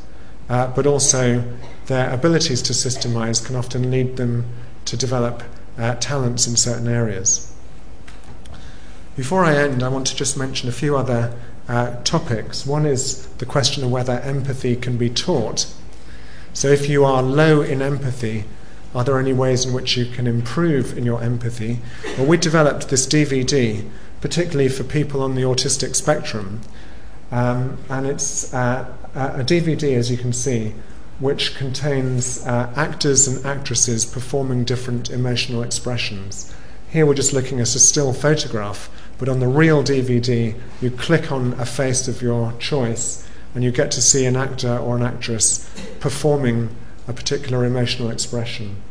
uh, but also their abilities to systemize can often lead them to develop uh, talents in certain areas. Before I end, I want to just mention a few other uh, topics. One is the question of whether empathy can be taught. So, if you are low in empathy, are there any ways in which you can improve in your empathy? Well, we developed this DVD, particularly for people on the autistic spectrum. Um, and it's uh, a DVD, as you can see, which contains uh, actors and actresses performing different emotional expressions. Here we're just looking at a still photograph but on the real DVD, you click on a face of your choice and you get to see an actor or an actress performing a particular emotional expression.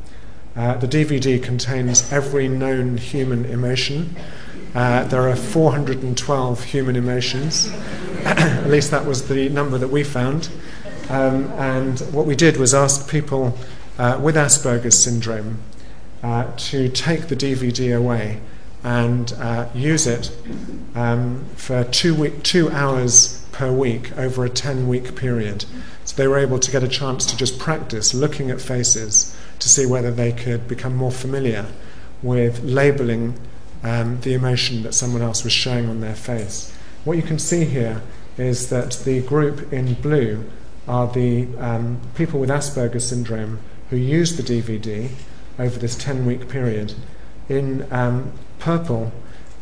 Uh, the DVD contains every known human emotion. Uh, there are 412 human emotions. At least that was the number that we found. Um, and what we did was ask people uh, with Asperger's syndrome uh, to take the DVD away and uh, use it um, for two, week, two hours per week over a 10 week period. So they were able to get a chance to just practice looking at faces to see whether they could become more familiar with labeling um, the emotion that someone else was showing on their face. What you can see here is that the group in blue are the um, people with Asperger's syndrome who used the DVD over this 10 week period. In um, purple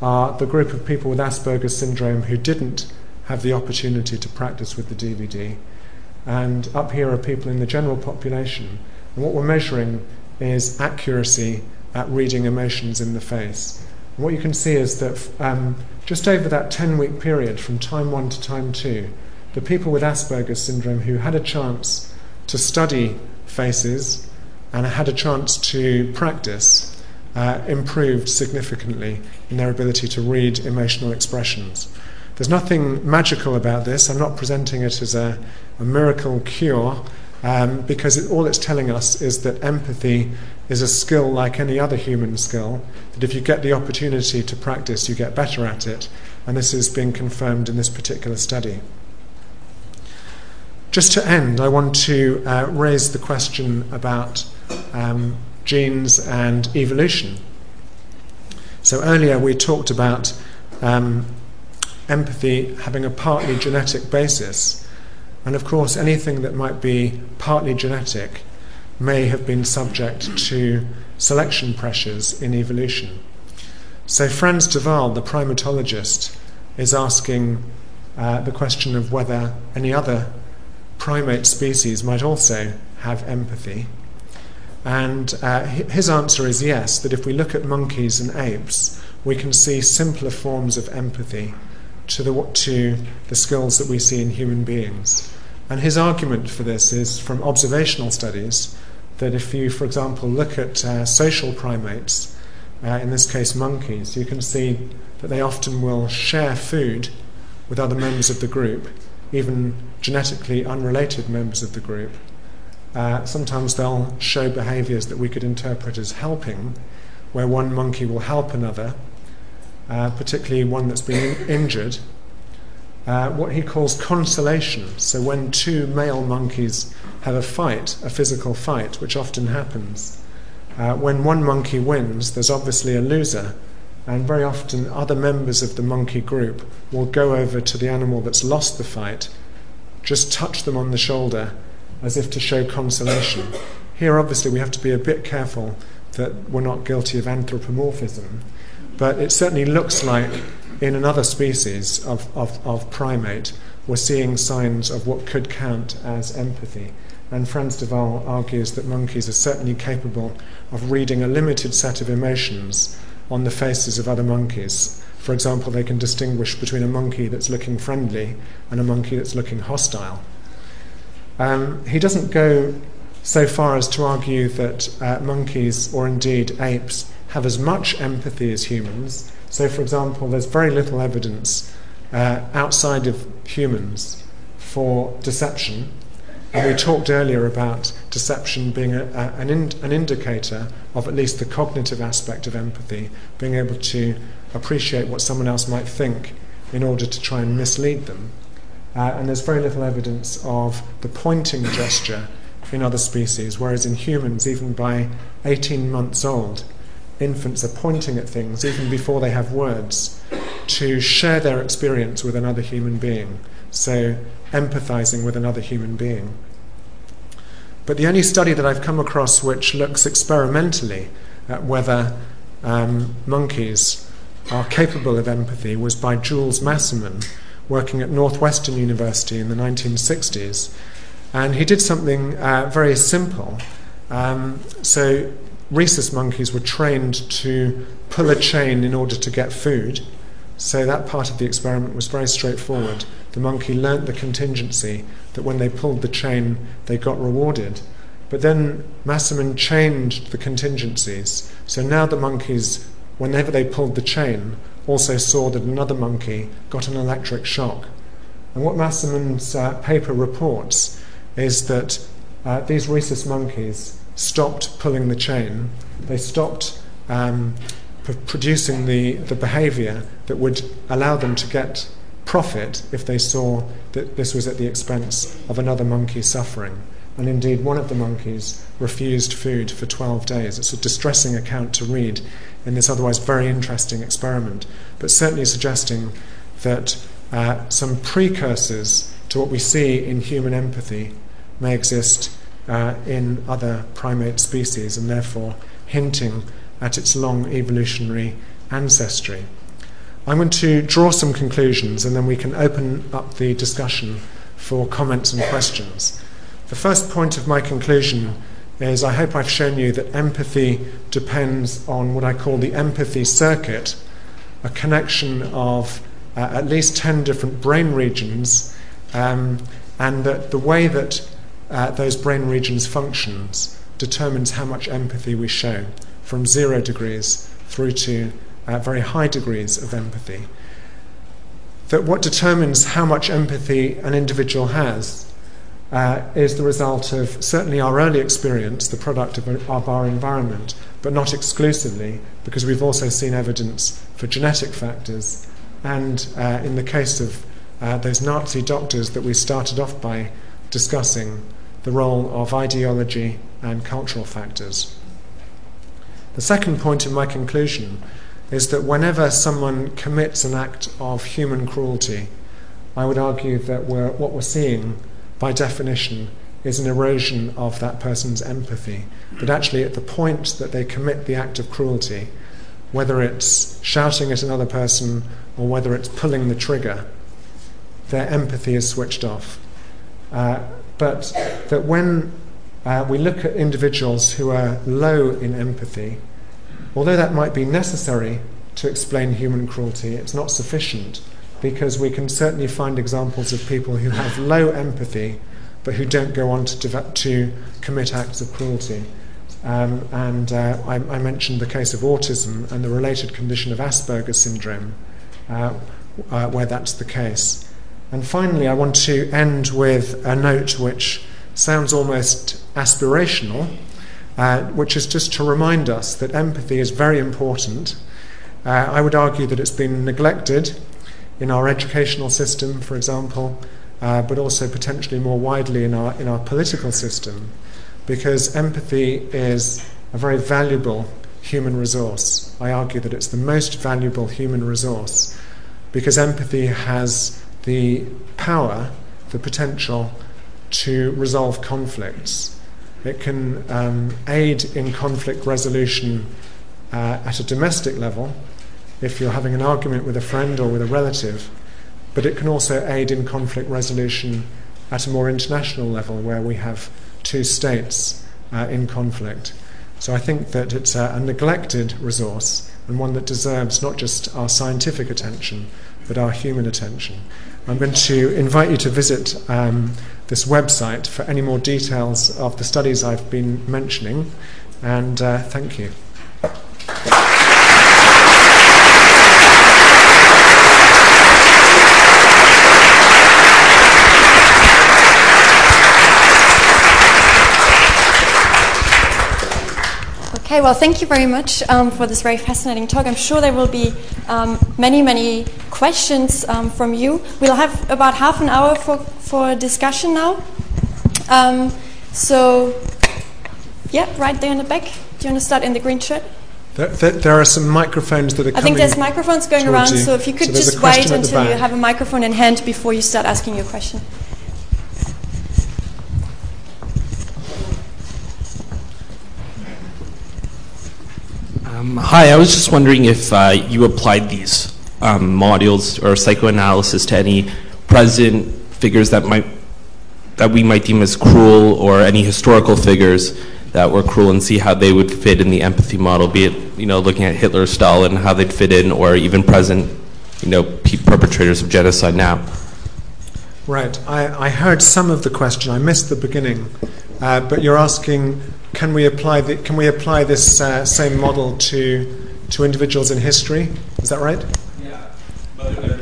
are the group of people with Asperger's syndrome who didn't have the opportunity to practice with the DVD. And up here are people in the general population. And what we're measuring is accuracy at reading emotions in the face. And what you can see is that um, just over that 10 week period from time one to time two, the people with Asperger's syndrome who had a chance to study faces and had a chance to practice uh, improved significantly in their ability to read emotional expressions. There's nothing magical about this. I'm not presenting it as a, a miracle cure um, because it, all it's telling us is that empathy is a skill like any other human skill, that if you get the opportunity to practice, you get better at it. And this is being confirmed in this particular study. Just to end, I want to uh, raise the question about um, genes and evolution. So earlier we talked about um, empathy having a partly genetic basis. And of course, anything that might be partly genetic may have been subject to selection pressures in evolution. So Frans de Waal, the primatologist, is asking uh, the question of whether any other primate species might also have empathy. And uh, his answer is yes, that if we look at monkeys and apes, we can see simpler forms of empathy to the, to the skills that we see in human beings. And his argument for this is from observational studies that if you, for example, look at uh, social primates, uh, in this case monkeys, you can see that they often will share food with other members of the group, even genetically unrelated members of the group. Uh, sometimes they'll show behaviors that we could interpret as helping, where one monkey will help another, uh, particularly one that's been injured. Uh, what he calls consolation. So, when two male monkeys have a fight, a physical fight, which often happens, uh, when one monkey wins, there's obviously a loser, and very often other members of the monkey group will go over to the animal that's lost the fight just touch them on the shoulder as if to show consolation. Here, obviously, we have to be a bit careful that we're not guilty of anthropomorphism, but it certainly looks like in another species of, of, of primate, we're seeing signs of what could count as empathy. And Frans de Waal argues that monkeys are certainly capable of reading a limited set of emotions on the faces of other monkeys for example, they can distinguish between a monkey that's looking friendly and a monkey that's looking hostile. Um, he doesn't go so far as to argue that uh, monkeys, or indeed apes, have as much empathy as humans. So, for example, there's very little evidence uh, outside of humans for deception. And we talked earlier about deception being a, a, an, an indicator of at least the cognitive aspect of empathy, being able to appreciate what someone else might think in order to try and mislead them. Uh, and there's very little evidence of the pointing gesture in other species, whereas in humans, even by 18 months old, infants are pointing at things even before they have words to share their experience with another human being. So, empathizing with another human being. But the only study that I've come across which looks experimentally at whether um, monkeys are capable of empathy was by Jules Masserman, working at Northwestern University in the 1960s. And he did something uh, very simple. Um, so, rhesus monkeys were trained to pull a chain in order to get food. So, that part of the experiment was very straightforward. The monkey learnt the contingency that when they pulled the chain, they got rewarded. But then Masserman changed the contingencies. So now the monkeys whenever they pulled the chain, also saw that another monkey got an electric shock. And what Masserman's uh, paper reports is that uh, these rhesus monkeys stopped pulling the chain, they stopped um, p- producing the, the behavior that would allow them to get profit if they saw that this was at the expense of another monkey suffering. And indeed, one of the monkeys refused food for 12 days. It's a distressing account to read in this otherwise very interesting experiment, but certainly suggesting that uh, some precursors to what we see in human empathy may exist uh, in other primate species and therefore hinting at its long evolutionary ancestry. I'm going to draw some conclusions and then we can open up the discussion for comments and questions. The first point of my conclusion is I hope I've shown you that empathy depends on what I call the empathy circuit, a connection of uh, at least 10 different brain regions, um, and that the way that uh, those brain regions functions determines how much empathy we show, from zero degrees through to uh, very high degrees of empathy. That what determines how much empathy an individual has uh, is the result of certainly our early experience, the product of, of our environment, but not exclusively, because we've also seen evidence for genetic factors. And uh, in the case of uh, those Nazi doctors that we started off by discussing, the role of ideology and cultural factors. The second point in my conclusion is that whenever someone commits an act of human cruelty, I would argue that we're, what we're seeing, by definition, is an erosion of that person's empathy. That actually, at the point that they commit the act of cruelty, whether it's shouting at another person or whether it's pulling the trigger, their empathy is switched off. Uh, but that when uh, we look at individuals who are low in empathy, Although that might be necessary to explain human cruelty, it's not sufficient because we can certainly find examples of people who have low empathy but who don't go on to, to commit acts of cruelty. Um, and uh, I, I, mentioned the case of autism and the related condition of Asperger's syndrome, uh, uh, where that's the case. And finally, I want to end with a note which sounds almost aspirational, uh, which is just to remind us that empathy is very important. Uh, I would argue that it's been neglected in our educational system, for example, uh, but also potentially more widely in our, in our political system, because empathy is a very valuable human resource. I argue that it's the most valuable human resource because empathy has the power, the potential to resolve conflicts. It can um, aid in conflict resolution uh, at a domestic level if you're having an argument with a friend or with a relative, but it can also aid in conflict resolution at a more international level where we have two states uh, in conflict. So I think that it's a, a neglected resource and one that deserves not just our scientific attention but our human attention. I'm going to invite you to visit um, this website for any more details of the studies I've been mentioning. And uh, thank you. Okay, well, thank you very much um, for this very fascinating talk. I'm sure there will be um, many, many questions um, from you. We'll have about half an hour for, for discussion now. Um, so, yeah, right there in the back. Do you want to start in the green shirt? There, there, there are some microphones that are I think there's microphones going around, you. so if you could so just wait until you have a microphone in hand before you start asking your question. Hi, I was just wondering if uh, you applied these um, modules or psychoanalysis to any present figures that might that we might deem as cruel, or any historical figures that were cruel, and see how they would fit in the empathy model. Be it you know looking at Hitler, Stalin, how they'd fit in, or even present you know perpetrators of genocide now. Right. I, I heard some of the question. I missed the beginning, uh, but you're asking can we apply, the, can we apply this uh, same model to, to individuals in history? Is that right? Yeah.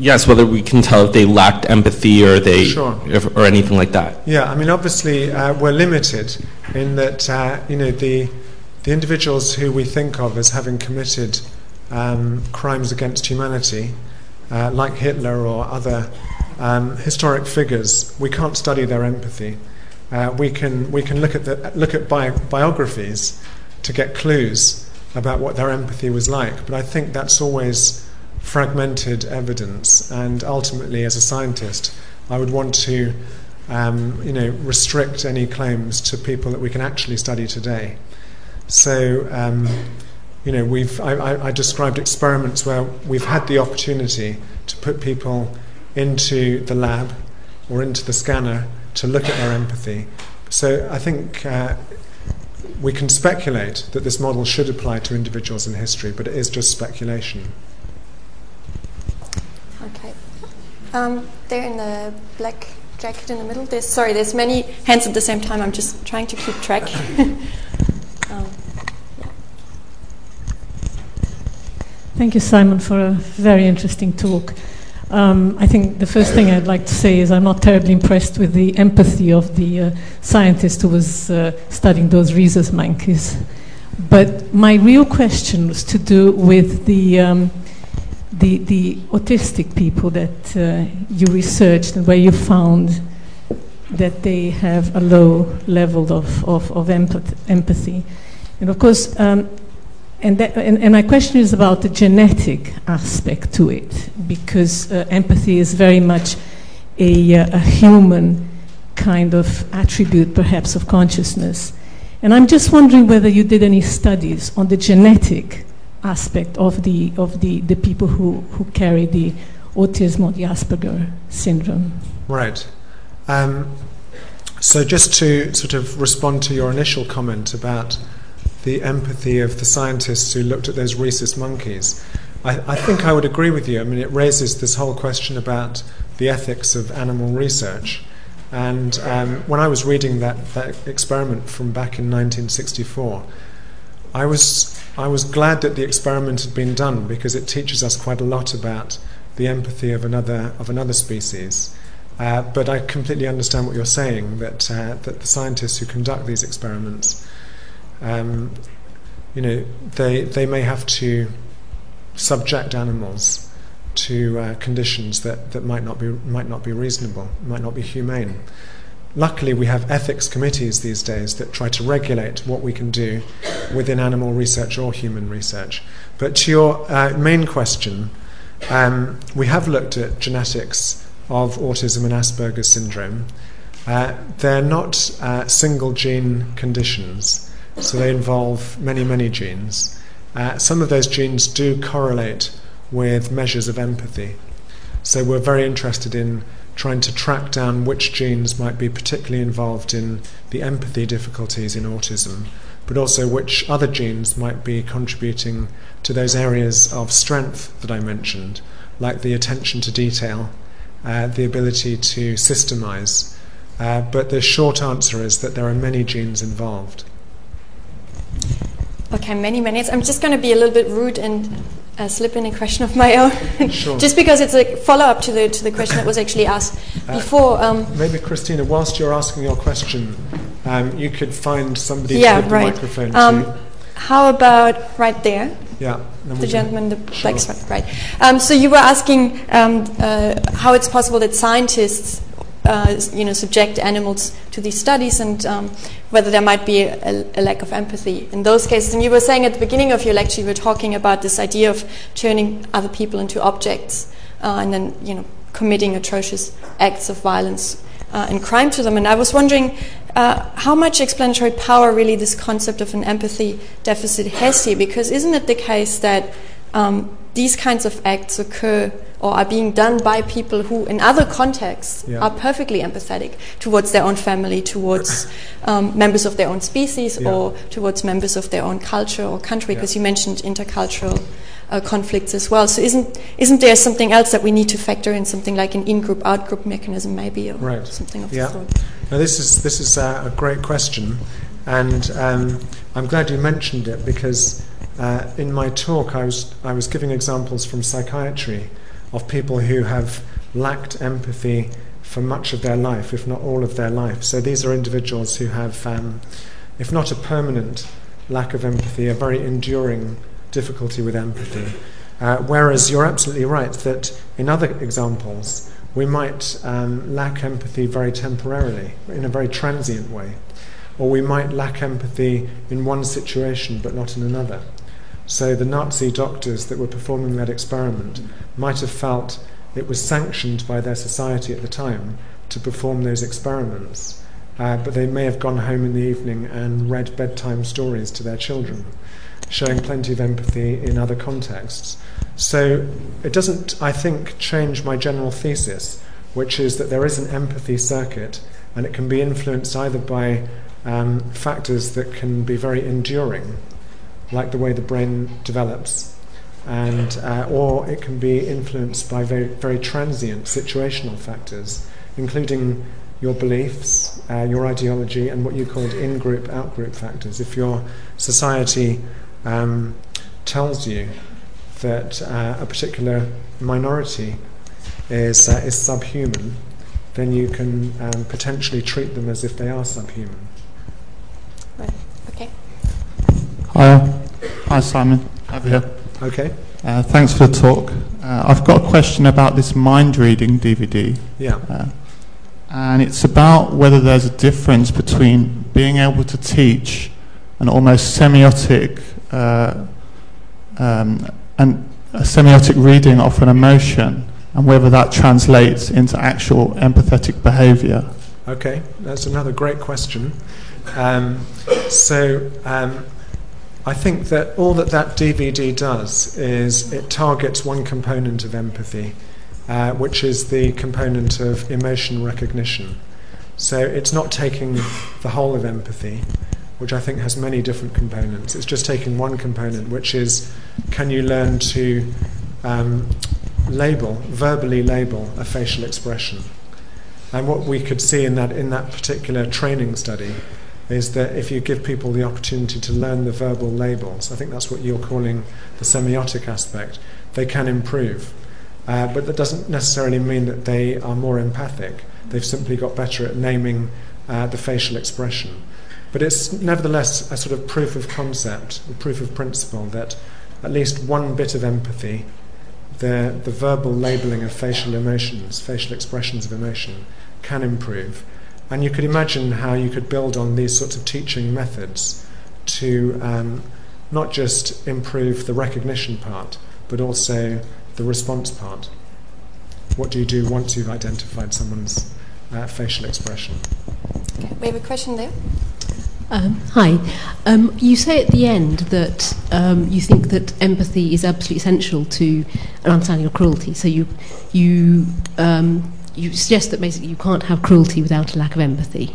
Yes, whether we can tell if they lacked empathy or they sure. if, or anything like that. Yeah, I mean, obviously, uh, we're limited in that uh, you know the the individuals who we think of as having committed um, crimes against humanity, uh, like Hitler or other um, historic figures, we can't study their empathy uh, we can we can look at the look at bi- biographies to get clues about what their empathy was like. But I think that's always fragmented evidence, and ultimately, as a scientist, I would want to, um, you know, restrict any claims to people that we can actually study today. So, um, you know, we've I, I, I described experiments where we've had the opportunity to put people into the lab or into the scanner to look at their empathy. So I think uh, we can speculate that this model should apply to individuals in history, but it is just speculation. Okay. Um, there in the black jacket in the middle. There's sorry. There's many hands at the same time. I'm just trying to keep track. um, Thank you, Simon, for a very interesting talk. Um, I think the first thing I'd like to say is I'm not terribly impressed with the empathy of the uh, scientist who was uh, studying those rhesus monkeys. But my real question was to do with the, um, the, the, autistic people that uh, you researched and where you found that they have a low level of, of, of empathy. And of course, um, and, that, and, and, my question is about the genetic aspect to it, because uh, empathy is very much a, uh, a, human kind of attribute, perhaps, of consciousness. And I'm just wondering whether you did any studies on the genetic aspect of the, of the, the people who, who carry the autism or the Asperger syndrome. Right. Um, so, just to sort of respond to your initial comment about the empathy of the scientists who looked at those rhesus monkeys. I, I, think I would agree with you. I mean, it raises this whole question about the ethics of animal research. And um, when I was reading that, that experiment from back in 1964, I was, I was glad that the experiment had been done because it teaches us quite a lot about the empathy of another, of another species. Uh, but I completely understand what you're saying that, uh, that the scientists who conduct these experiments um, you know, they, they may have to subject animals to uh, conditions that, that might, not be, might not be reasonable, might not be humane. Luckily, we have ethics committees these days that try to regulate what we can do within animal research or human research. But to your uh, main question, um, we have looked at genetics of autism and Asperger's syndrome. Uh, they're not uh, single gene conditions. So they involve many, many genes. Uh, some of those genes do correlate with measures of empathy. So we're very interested in trying to track down which genes might be particularly involved in the empathy difficulties in autism, but also which other genes might be contributing to those areas of strength that I mentioned, like the attention to detail, uh, the ability to systemize. Uh, but the short answer is that there are many genes involved. Okay, many minutes. I'm just going to be a little bit rude and uh, slip in a question of my own, sure. just because it's a follow-up to the to the question that was actually asked uh, before. Um, maybe Kristina, whilst you're asking your question, um, you could find somebody yeah, to right. the microphone um, to. How about right there? Yeah, the gentleman, the sure. black sweater, right? Um, so you were asking um, uh, how it's possible that scientists uh, you know, subject animals to these studies and um, whether there might be a, a, lack of empathy in those cases. And you were saying at the beginning of your lecture, you were talking about this idea of turning other people into objects uh, and then, you know, committing atrocious acts of violence uh, and crime to them. And I was wondering uh, how much explanatory power really this concept of an empathy deficit has here, because isn't it the case that um, these kinds of acts occur or are being done by people who, in other contexts, yeah. are perfectly empathetic towards their own family, towards um, members of their own species, yeah. or towards members of their own culture or country, because yeah. you mentioned intercultural uh, conflicts as well. So, isn't isn't there something else that we need to factor in, something like an in-group, out-group mechanism, maybe, or right. something of yeah. the sort? Now, this is this is uh, a great question, and um, I'm glad you mentioned it because. Uh, in my talk, I was, I was giving examples from psychiatry of people who have lacked empathy for much of their life, if not all of their life. So these are individuals who have, um, if not a permanent lack of empathy, a very enduring difficulty with empathy. Uh, whereas you're absolutely right that in other examples, we might um, lack empathy very temporarily, in a very transient way. Or we might lack empathy in one situation but not in another. So the Nazi doctors that were performing that experiment might have felt it was sanctioned by their society at the time to perform those experiments. Uh, but they may have gone home in the evening and read bedtime stories to their children, showing plenty of empathy in other contexts. So it doesn't, I think, change my general thesis, which is that there is an empathy circuit and it can be influenced either by um, factors that can be very enduring like the way the brain develops, and uh, or it can be influenced by very very transient situational factors, including your beliefs, uh, your ideology, and what you called in-group, out-group factors. If your society um, tells you that uh, a particular minority is uh, is subhuman, then you can um, potentially treat them as if they are subhuman. Right. Okay. Hi, hi Simon. Over here. Okay. Uh, thanks for the talk. Uh, I've got a question about this mind reading DVD. Yeah. Uh, and it's about whether there's a difference between being able to teach an almost semiotic uh, um, and a semiotic reading of an emotion and whether that translates into actual empathetic behavior. Okay, that's another great question. Um, so, um, I think that all that that DVD does is it targets one component of empathy, uh, which is the component of emotion recognition. So it's not taking the whole of empathy, which I think has many different components. It's just taking one component, which is can you learn to um, label, verbally label a facial expression? And what we could see in that in that particular training study is that if you give people the opportunity to learn the verbal labels, I think that's what you're calling the semiotic aspect, they can improve. Uh, but that doesn't necessarily mean that they are more empathic. They've simply got better at naming uh, the facial expression. But it's nevertheless a sort of proof of concept, a proof of principle that at least one bit of empathy, the, the verbal labeling of facial emotions, facial expressions of emotion, can improve. And you could imagine how you could build on these sorts of teaching methods to um, not just improve the recognition part, but also the response part. What do you do once you've identified someone's uh, facial expression? Okay. We have a question there. Um, hi. Um, you say at the end that um, you think that empathy is absolutely essential to an understanding of cruelty. So you you um, you suggest that basically you can't have cruelty without a lack of empathy.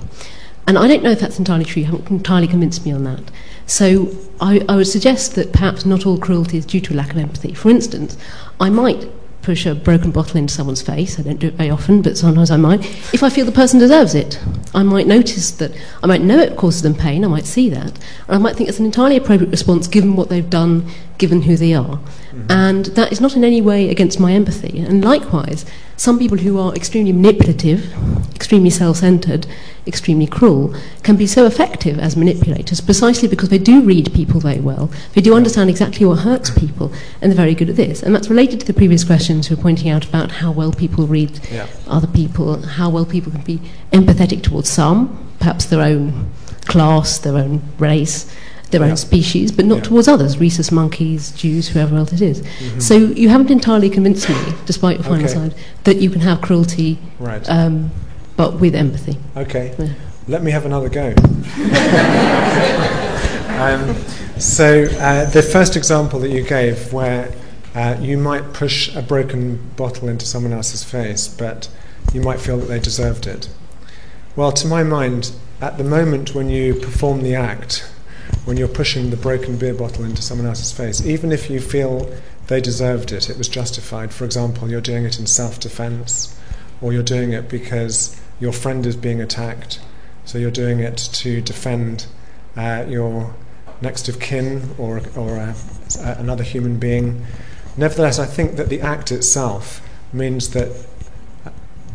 And I don't know if that's entirely true. You haven't entirely convinced me on that. So I, I would suggest that perhaps not all cruelty is due to a lack of empathy. For instance, I might push a broken bottle into someone's face. I don't do it very often, but sometimes I might. If I feel the person deserves it, I might notice that, I might know it causes them pain, I might see that, and I might think it's an entirely appropriate response given what they've done, given who they are. Mm-hmm. And that is not in any way against my empathy. And likewise, some people who are extremely manipulative, extremely self centered, extremely cruel, can be so effective as manipulators precisely because they do read people very well. They do understand exactly what hurts people, and they're very good at this. And that's related to the previous questions we were pointing out about how well people read yeah. other people, how well people can be empathetic towards some, perhaps their own class, their own race their own species, but not towards others, rhesus monkeys, Jews, whoever else it is. Mm-hmm. So you haven't entirely convinced me, despite your final okay. side, that you can have cruelty, right. um, but with empathy. Okay. Yeah. Let me have another go. um, so uh, the first example that you gave, where uh, you might push a broken bottle into someone else's face, but you might feel that they deserved it. Well, to my mind, at the moment when you perform the act, when you're pushing the broken beer bottle into someone else's face, even if you feel they deserved it, it was justified. For example, you're doing it in self defense, or you're doing it because your friend is being attacked, so you're doing it to defend uh, your next of kin or, or uh, another human being. Nevertheless, I think that the act itself means that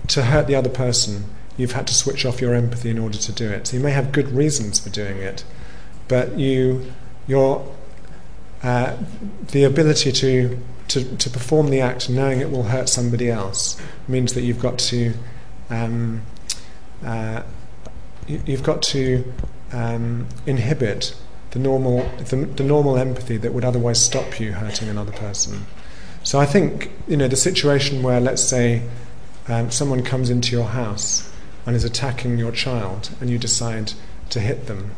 to hurt the other person, you've had to switch off your empathy in order to do it. So you may have good reasons for doing it, but you, your, uh, the ability to, to, to perform the act knowing it will hurt somebody else means that you've got to um, uh, you've got to um, inhibit the normal, the, the normal empathy that would otherwise stop you hurting another person. So I think, you know, the situation where, let's say, um, someone comes into your house and is attacking your child and you decide to hit them,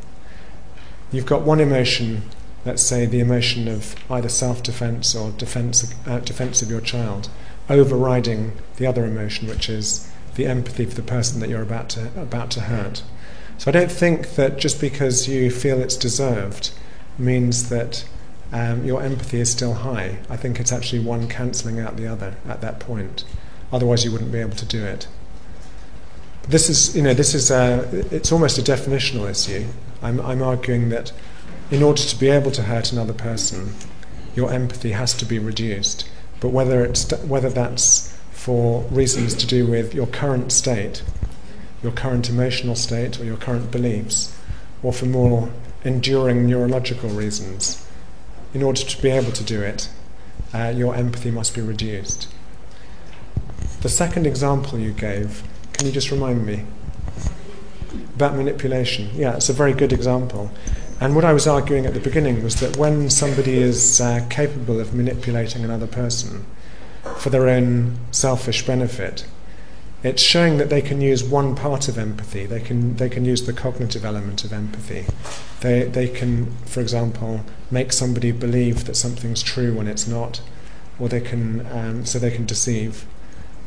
you've got one emotion, let's say the emotion of either self defense or defense, uh, defense of your child, overriding the other emotion, which is the empathy for the person that you're about to, about to hurt. So I don't think that just because you feel it's deserved means that um, your empathy is still high. I think it's actually one cancelling out the other at that point. Otherwise, you wouldn't be able to do it. This is, you know, this is a, it's almost a definitional issue. I'm, I'm arguing that in order to be able to hurt another person, your empathy has to be reduced. But whether it's whether that's for reasons to do with your current state your current emotional state or your current beliefs, or for more enduring neurological reasons. In order to be able to do it, uh, your empathy must be reduced. The second example you gave, can you just remind me? About manipulation. Yeah, it's a very good example. And what I was arguing at the beginning was that when somebody is uh, capable of manipulating another person for their own selfish benefit, it's showing that they can use one part of empathy. They can, they can use the cognitive element of empathy. They, they can, for example, make somebody believe that something's true when it's not, or they can, um, so they can deceive,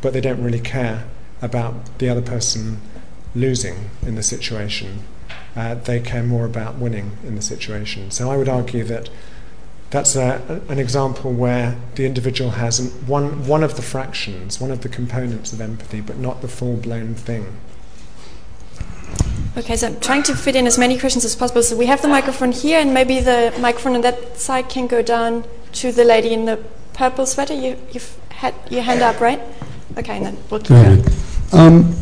but they don't really care about the other person losing in the situation. Uh, they care more about winning in the situation. So I would argue that that's a, an example where the individual has an, one, one of the fractions, one of the components of empathy, but not the full blown thing. Okay, so I'm trying to fit in as many questions as possible. So we have the microphone here, and maybe the microphone on that side can go down to the lady in the purple sweater. You, you've had your hand up, right? Okay, and then we'll keep going. Um,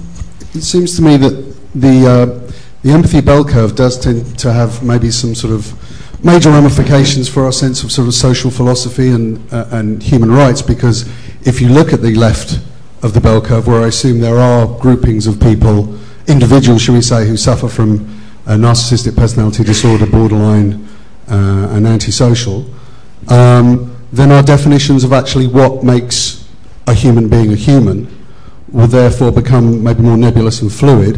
it seems to me that the, uh, the empathy bell curve does tend to have maybe some sort of major ramifications for our sense of sort of social philosophy and, uh, and human rights because if you look at the left of the bell curve, where I assume there are groupings of people, individuals, shall we say, who suffer from a narcissistic personality disorder, borderline, uh, and antisocial, um, then our definitions of actually what makes a human being a human will therefore become maybe more nebulous and fluid.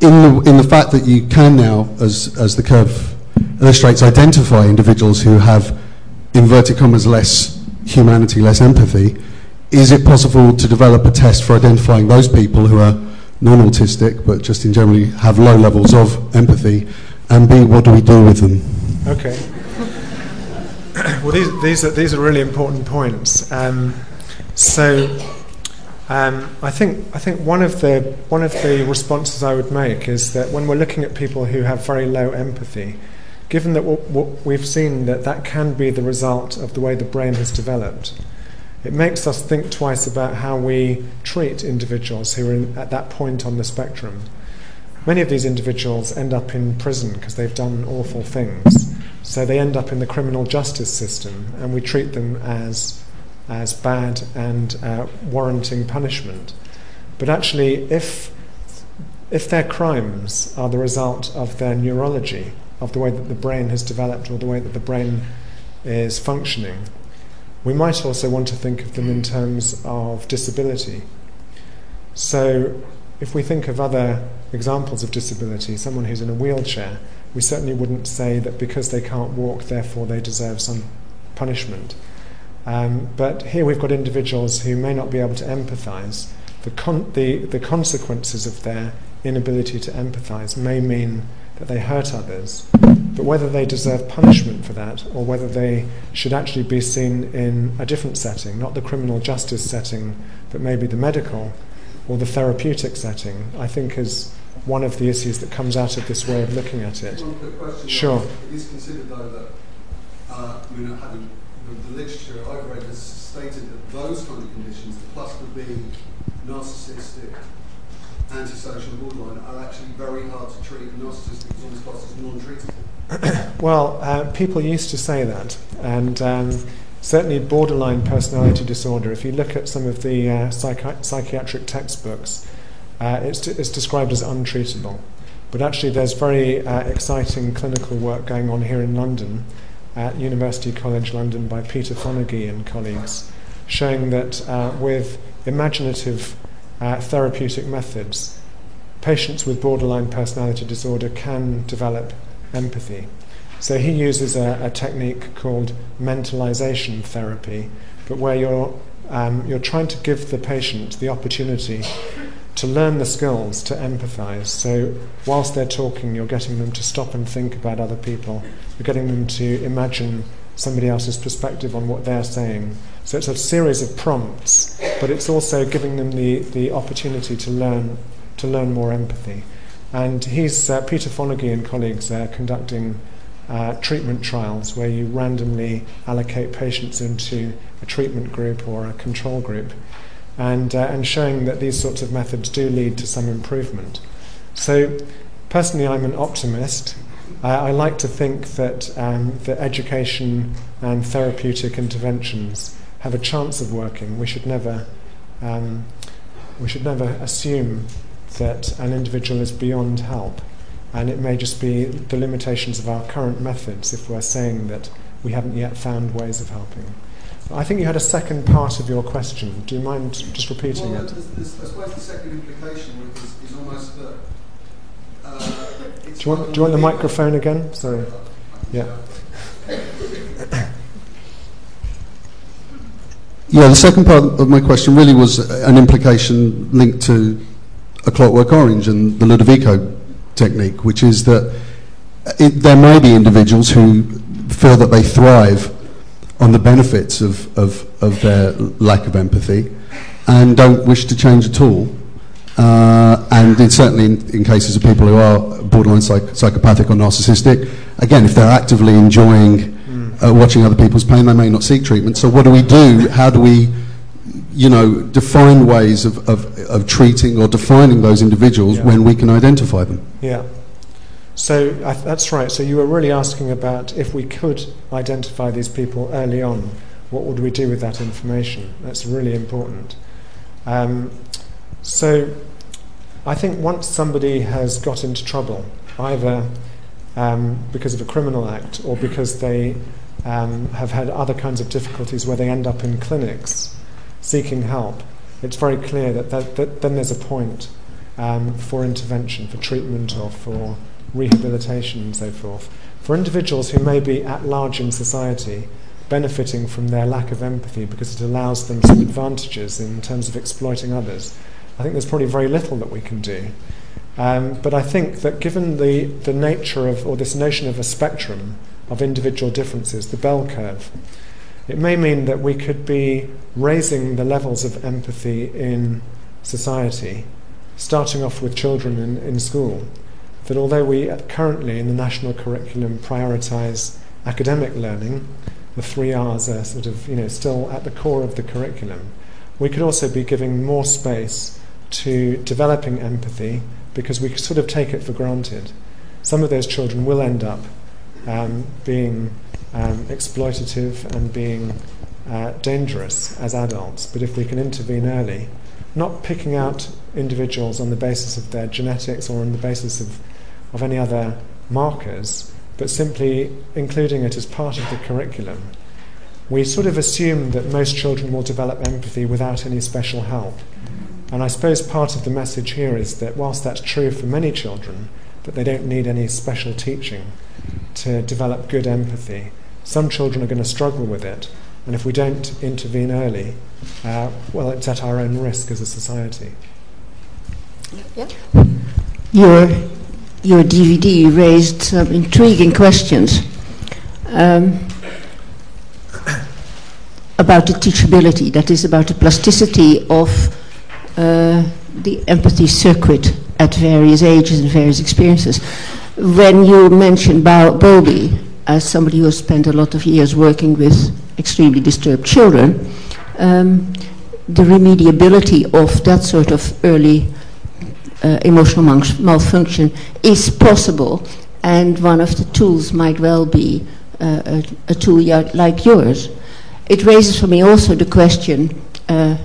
In the, in the fact that you can now, as, as the curve illustrates identify individuals who have, inverted commas, less humanity, less empathy, is it possible to develop a test for identifying those people who are non-autistic but just in generally have low levels of empathy? And b what do we do with them? Okay. Well these, these, are, these are really important points. Um, so um, I think I think one of the one of the responses I would make is that when we're looking at people who have very low empathy, given that what, what we've seen that that can be the result of the way the brain has developed, it makes us think twice about how we treat individuals who are in, at that point on the spectrum. Many of these individuals end up in prison because they've done awful things. So they end up in the criminal justice system, and we treat them as, as bad and uh, warranting punishment. But actually, if, if their crimes are the result of their neurology, of the way that the brain has developed or the way that the brain is functioning. We might also want to think of them in terms of disability. So, if we think of other examples of disability, someone who's in a wheelchair, we certainly wouldn't say that because they can't walk, therefore they deserve some punishment. Um, but here we've got individuals who may not be able to empathize. The, con- the, the consequences of their inability to empathize may mean that they hurt others, but whether they deserve punishment for that or whether they should actually be seen in a different setting, not the criminal justice setting, but maybe the medical or the therapeutic setting, I think is one of the issues that comes out of this way of looking at it. One quick question. Sure. It is considered, though, that uh, I mean, having the, literature I've read has stated that those kind of conditions, the plus would be narcissistic antisocial borderline are actually very hard to treat. Narcissistic is almost classed as non-treatable. well, uh, people used to say that, and um, certainly borderline personality disorder. If you look at some of the uh, psychi- psychiatric textbooks, uh, it's, it's described as untreatable. But actually, there's very uh, exciting clinical work going on here in London at University College London by Peter Fonagy and colleagues, showing that uh, with imaginative uh, therapeutic methods, patients with borderline personality disorder can develop empathy. So he uses a, a technique called mentalization therapy, but where you're, um, you're trying to give the patient the opportunity to learn the skills to empathize. So, whilst they're talking, you're getting them to stop and think about other people. You're getting them to imagine somebody else's perspective on what they're saying. So, it's a series of prompts, but it's also giving them the, the opportunity to learn, to learn more empathy. And he's, uh, Peter Fonagy and colleagues are conducting uh, treatment trials where you randomly allocate patients into a treatment group or a control group and, uh, and showing that these sorts of methods do lead to some improvement. So, personally, I'm an optimist. I, I like to think that, um, that education and therapeutic interventions have a chance of working. We should never, um, we should never assume that an individual is beyond help. And it may just be the limitations of our current methods if we're saying that we haven't yet found ways of helping. I think you had a second part of your question. Do you mind just repeating well, it? There's, I suppose the second implication is, is almost that. Uh, do, you want, do you want the microphone again? Sorry. Yeah. Yeah, the second part of my question really was an implication linked to a clockwork orange and the Ludovico technique, which is that it, there may be individuals who feel that they thrive on the benefits of, of, of their lack of empathy and don't wish to change at all. Uh, and in, certainly in, in, cases of people who are borderline psych- psychopathic or narcissistic, again, if they're actively enjoying uh, watching other people's pain, they may not seek treatment. So, what do we do? How do we, you know, define ways of, of, of treating or defining those individuals yeah. when we can identify them? Yeah. So that's right. So you were really asking about if we could identify these people early on, what would we do with that information? That's really important. Um, so I think once somebody has got into trouble, either um, because of a criminal act or because they um, have had other kinds of difficulties where they end up in clinics seeking help, it's very clear that, that, that then there's a point um, for intervention, for treatment, or for rehabilitation and so forth. For individuals who may be at large in society, benefiting from their lack of empathy because it allows them some advantages in terms of exploiting others, I think there's probably very little that we can do. Um, but I think that given the, the nature of, or this notion of a spectrum of individual differences, the bell curve, it may mean that we could be raising the levels of empathy in society, starting off with children in, in school, that although we currently in the national curriculum prioritise academic learning, the three R's are sort of you know still at the core of the curriculum. We could also be giving more space to developing empathy because we sort of take it for granted. Some of those children will end up um, being um, exploitative and being uh, dangerous as adults, but if we can intervene early, not picking out individuals on the basis of their genetics or on the basis of of any other markers, but simply including it as part of the curriculum. We sort of assume that most children will develop empathy without any special help. And I suppose part of the message here is that whilst that's true for many children, that they don't need any special teaching to develop good empathy, some children are going to struggle with it. And if we don't intervene early, uh, well, it's at our own risk as a society. Yeah. Your your DVD raised some intriguing questions um, about the teachability, that is, about the plasticity of uh, the empathy circuit at various ages and various experiences. When you mentioned Bowlby as somebody who has spent a lot of years working with extremely disturbed children, um, the remediability of that sort of early uh, emotional malfunction is possible, and one of the tools might well be uh, a, a, tool like yours. It raises for me also the question uh,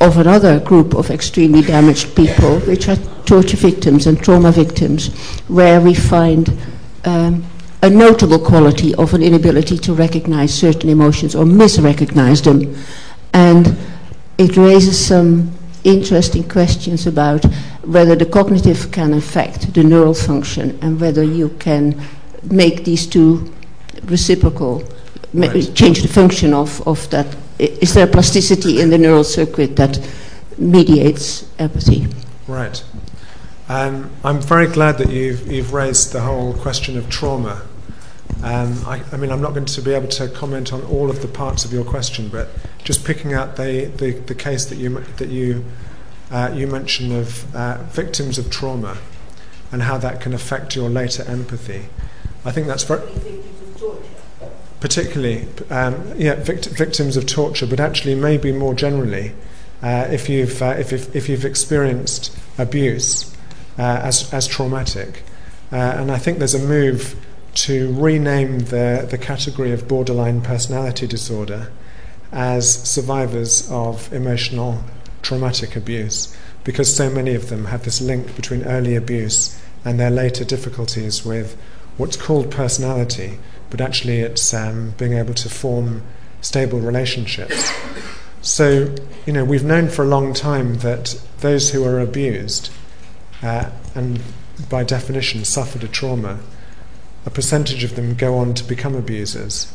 of another group of extremely damaged people, which are torture victims and trauma victims, where we find um, a notable quality of an inability to recognize certain emotions or misrecognize them. And it raises some interesting questions about whether the cognitive can affect the neural function and whether you can make these two reciprocal, right. change the function of, of that. Is there plasticity in the neural circuit that mediates empathy? Right. Um, I'm very glad that you've, you've raised the whole question of trauma. Um, I, I, mean, I'm not going to be able to comment on all of the parts of your question, but just picking out the, the, the case that you, that you, uh, you mentioned of uh, victims of trauma and how that can affect your later empathy. I think that's very. Particularly, um, yeah, vict- victims of torture, but actually, maybe more generally, uh, if, you've, uh, if, if, if, you've experienced abuse uh, as, as traumatic. Uh, and I think there's a move to rename the, the category of borderline personality disorder as survivors of emotional traumatic abuse, because so many of them have this link between early abuse and their later difficulties with what's called personality, but actually it's um, being able to form stable relationships. So, you know, we've known for a long time that those who are abused uh, and by definition suffered a trauma, a percentage of them go on to become abusers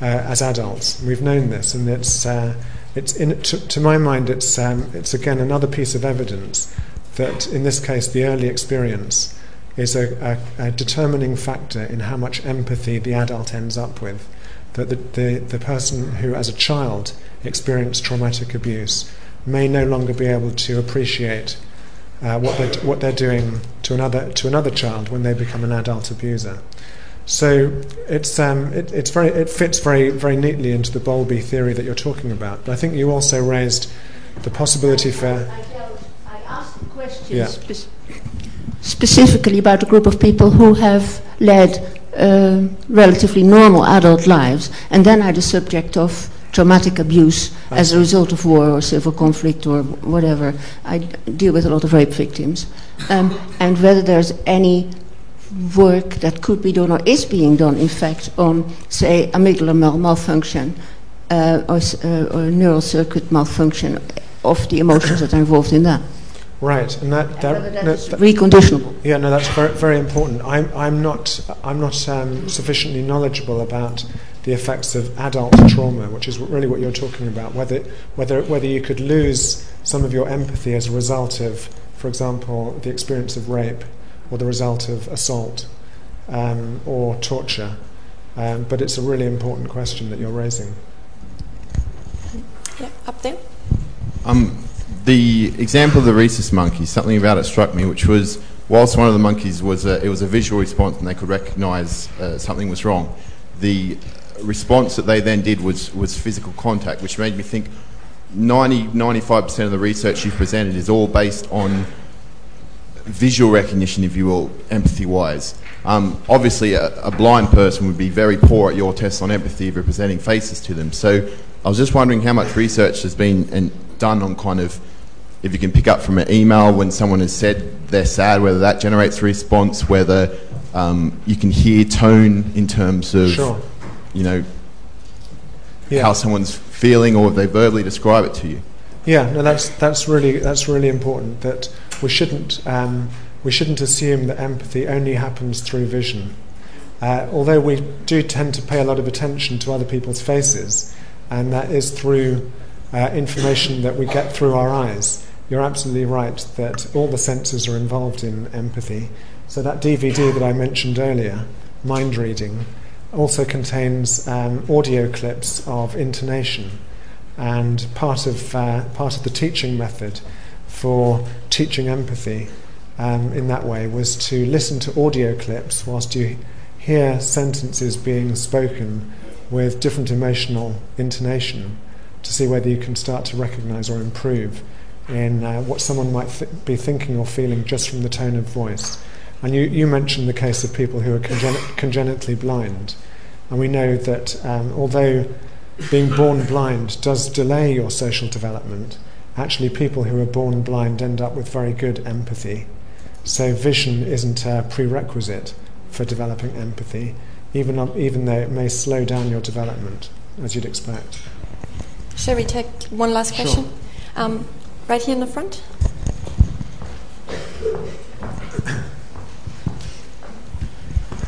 uh, as adults. We've known this, and it's, uh, it's in, to, to, my mind, it's, um, it's again another piece of evidence that in this case, the early experience is a, a, a, determining factor in how much empathy the adult ends up with. That the, the, the person who, as a child, experienced traumatic abuse may no longer be able to appreciate uh, what, they're, what they're doing to another, to another child when they become an adult abuser. So it's, um, it, it's very, it fits very, very neatly into the Bowlby theory that you're talking about. But I think you also raised the possibility for. I, I asked questions. Yeah specifically about a group of people who have led uh, relatively normal adult lives and then are the subject of traumatic abuse as a result of war or civil conflict or whatever. I deal with a lot of rape victims. Um, and whether there's any work that could be done or is being done, in fact, on, say, amygdala mal- malfunction uh, or, uh, or neural circuit malfunction of the emotions that are involved in that. Right, and that, that, and that, that reconditionable. Yeah, no, that's very, very important. I'm, I'm not, I'm not um, sufficiently knowledgeable about the effects of adult trauma, which is really what you're talking about. Whether, whether, whether you could lose some of your empathy as a result of, for example, the experience of rape, or the result of assault, um, or torture. Um, but it's a really important question that you're raising. Yeah, up there. Um, the example of the rhesus monkey, something about it struck me, which was whilst one of the monkeys was a, it was a visual response and they could recognise uh, something was wrong, the response that they then did was, was physical contact, which made me think 90, 95% of the research you've presented is all based on visual recognition, if you will, empathy wise. Um, obviously, a, a, blind person would be very poor at your tests on empathy of representing faces to them. So I was just wondering how much research has been done on kind of if you can pick up from an email when someone has said they're sad, whether that generates a response, whether um, you can hear tone in terms of, sure. You know, yeah. how someone's feeling, or if they verbally describe it to you. Yeah, no, that's that's really that's really important. That we shouldn't um, we shouldn't assume that empathy only happens through vision. Uh, although we do tend to pay a lot of attention to other people's faces, and that is through uh, information that we get through our eyes you're absolutely right that all the senses are involved in empathy. So, that DVD that I mentioned earlier, Mind Reading, also contains um, audio clips of intonation. And part of, uh, part of the teaching method for teaching empathy um, in that way was to listen to audio clips whilst you hear sentences being spoken with different emotional intonation to see whether you can start to recognize or improve in uh, what someone might th- be thinking or feeling just from the tone of voice. And you, you mentioned the case of people who are congen- congenitally blind. And we know that um, although being born blind does delay your social development, actually people who are born blind end up with very good empathy. So vision isn't a prerequisite for developing empathy, even, even though it may slow down your development, as you'd expect. Shall we take one last question? Sure. Um, right here in the front. Uh,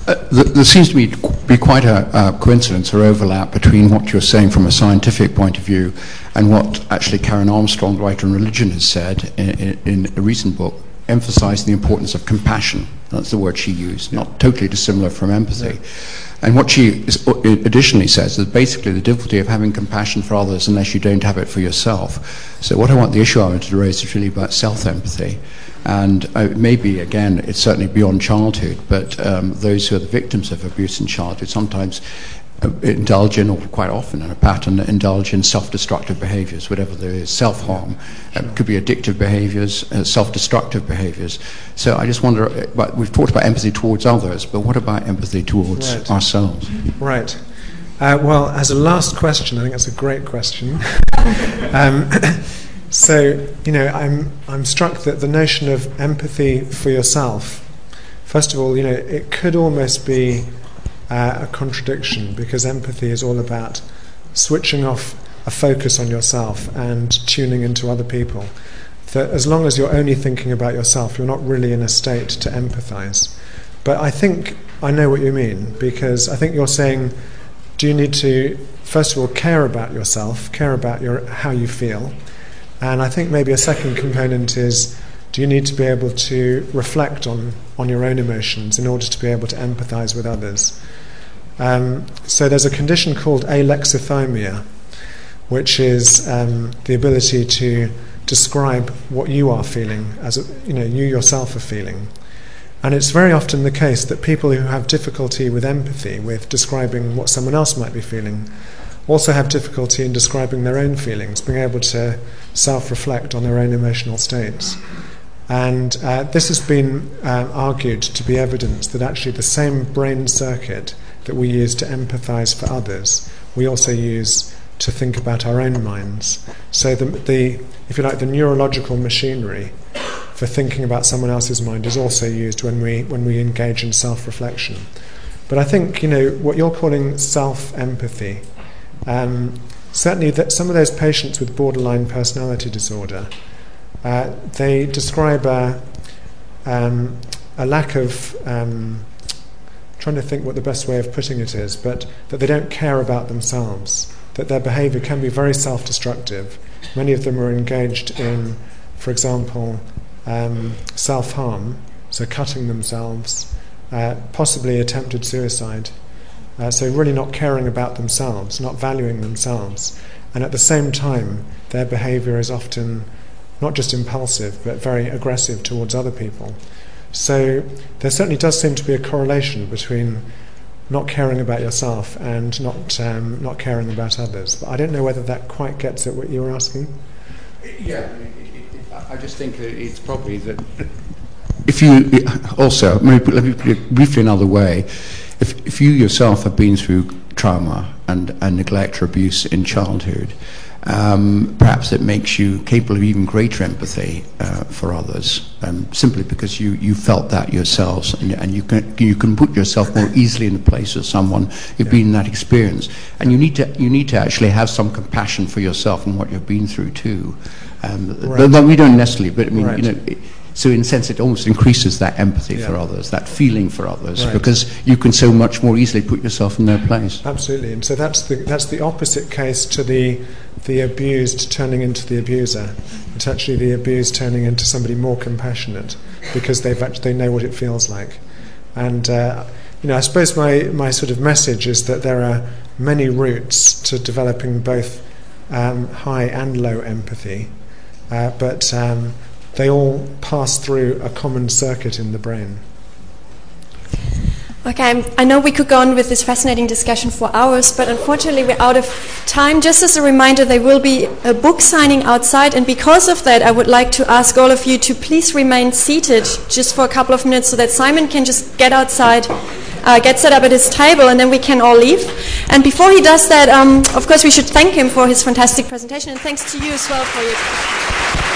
there seems to be, be quite a uh, coincidence or overlap between what you're saying from a scientific point of view and what actually Karen Armstrong, the writer on religion, has said in, in, in a recent book, emphasizing the importance of compassion. That's the word she used, not totally dissimilar from empathy. And what she additionally says is basically the difficulty of having compassion for others unless you don't have it for yourself. So, what I want the issue I wanted to raise is really about self empathy. And uh, maybe, again, it's certainly beyond childhood, but um, those who are the victims of abuse in childhood sometimes uh, indulge in, or quite often in a pattern, indulge in self-destructive behaviors, whatever there is, self-harm. Sure. It could be addictive behaviors, uh, self-destructive behaviors. So I just wonder, uh, but we've talked about empathy towards others, but what about empathy towards right. ourselves? Right. Uh, well, as a last question, I think that's a great question. um, so, you know, I'm, I'm struck that the notion of empathy for yourself, first of all, you know, it could almost be uh, a contradiction because empathy is all about switching off a focus on yourself and tuning into other people. That as long as you're only thinking about yourself, you're not really in a state to empathize. But I think I know what you mean because I think you're saying, do you need to first of all care about yourself, care about your how you feel, and I think maybe a second component is do you need to be able to reflect on, on your own emotions in order to be able to empathize with others? Um, so there's a condition called alexithymia, which is um, the ability to describe what you are feeling, as a, you know, you yourself are feeling. And it's very often the case that people who have difficulty with empathy, with describing what someone else might be feeling, also have difficulty in describing their own feelings, being able to self reflect on their own emotional states. And uh, this has been uh, argued to be evidence that actually the same brain circuit that we use to empathize for others, we also use to think about our own minds. So the, the if you like, the neurological machinery for thinking about someone else's mind is also used when we when we engage in self-reflection. But I think you know what you're calling self-empathy. Um, certainly, that some of those patients with borderline personality disorder, uh, they describe a, um, a lack of um, trying to think what the best way of putting it is, but that they don't care about themselves, that their behavior can be very self destructive. Many of them are engaged in, for example, um, self harm, so cutting themselves, uh, possibly attempted suicide. Uh, so, really not caring about themselves, not valuing themselves. And at the same time, their behavior is often not just impulsive, but very aggressive towards other people. So there certainly does seem to be a correlation between not caring about yourself and not um, not caring about others. But I don't know whether that quite gets at what you were asking. Yeah, I just think that it's probably that if you also let me put it briefly another way. If if you yourself have been through trauma and, and neglect or abuse in childhood, um, perhaps it makes you capable of even greater empathy uh, for others, um, simply because you, you felt that yourselves, and, and, you can you can put yourself more easily in the place of someone who's yeah. been in that experience, and you need to you need to actually have some compassion for yourself and what you've been through too. Um, right. but, we don't necessarily, but I mean, right. you know. It, so in a sense, it almost increases that empathy yeah. for others, that feeling for others, right. because you can so much more easily put yourself in their place. Absolutely, and so that's the that's the opposite case to the the abused turning into the abuser. It's actually the abused turning into somebody more compassionate because they've actually, they know what it feels like. And uh, you know, I suppose my my sort of message is that there are many routes to developing both um, high and low empathy, uh, but um, they all pass through a common circuit in the brain. Okay, I know we could go on with this fascinating discussion for hours, but unfortunately we're out of time. Just as a reminder, there will be a book signing outside, and because of that, I would like to ask all of you to please remain seated just for a couple of minutes so that Simon can just get outside, uh, get set up at his table, and then we can all leave. And before he does that, um, of course, we should thank him for his fantastic presentation, and thanks to you as well for your.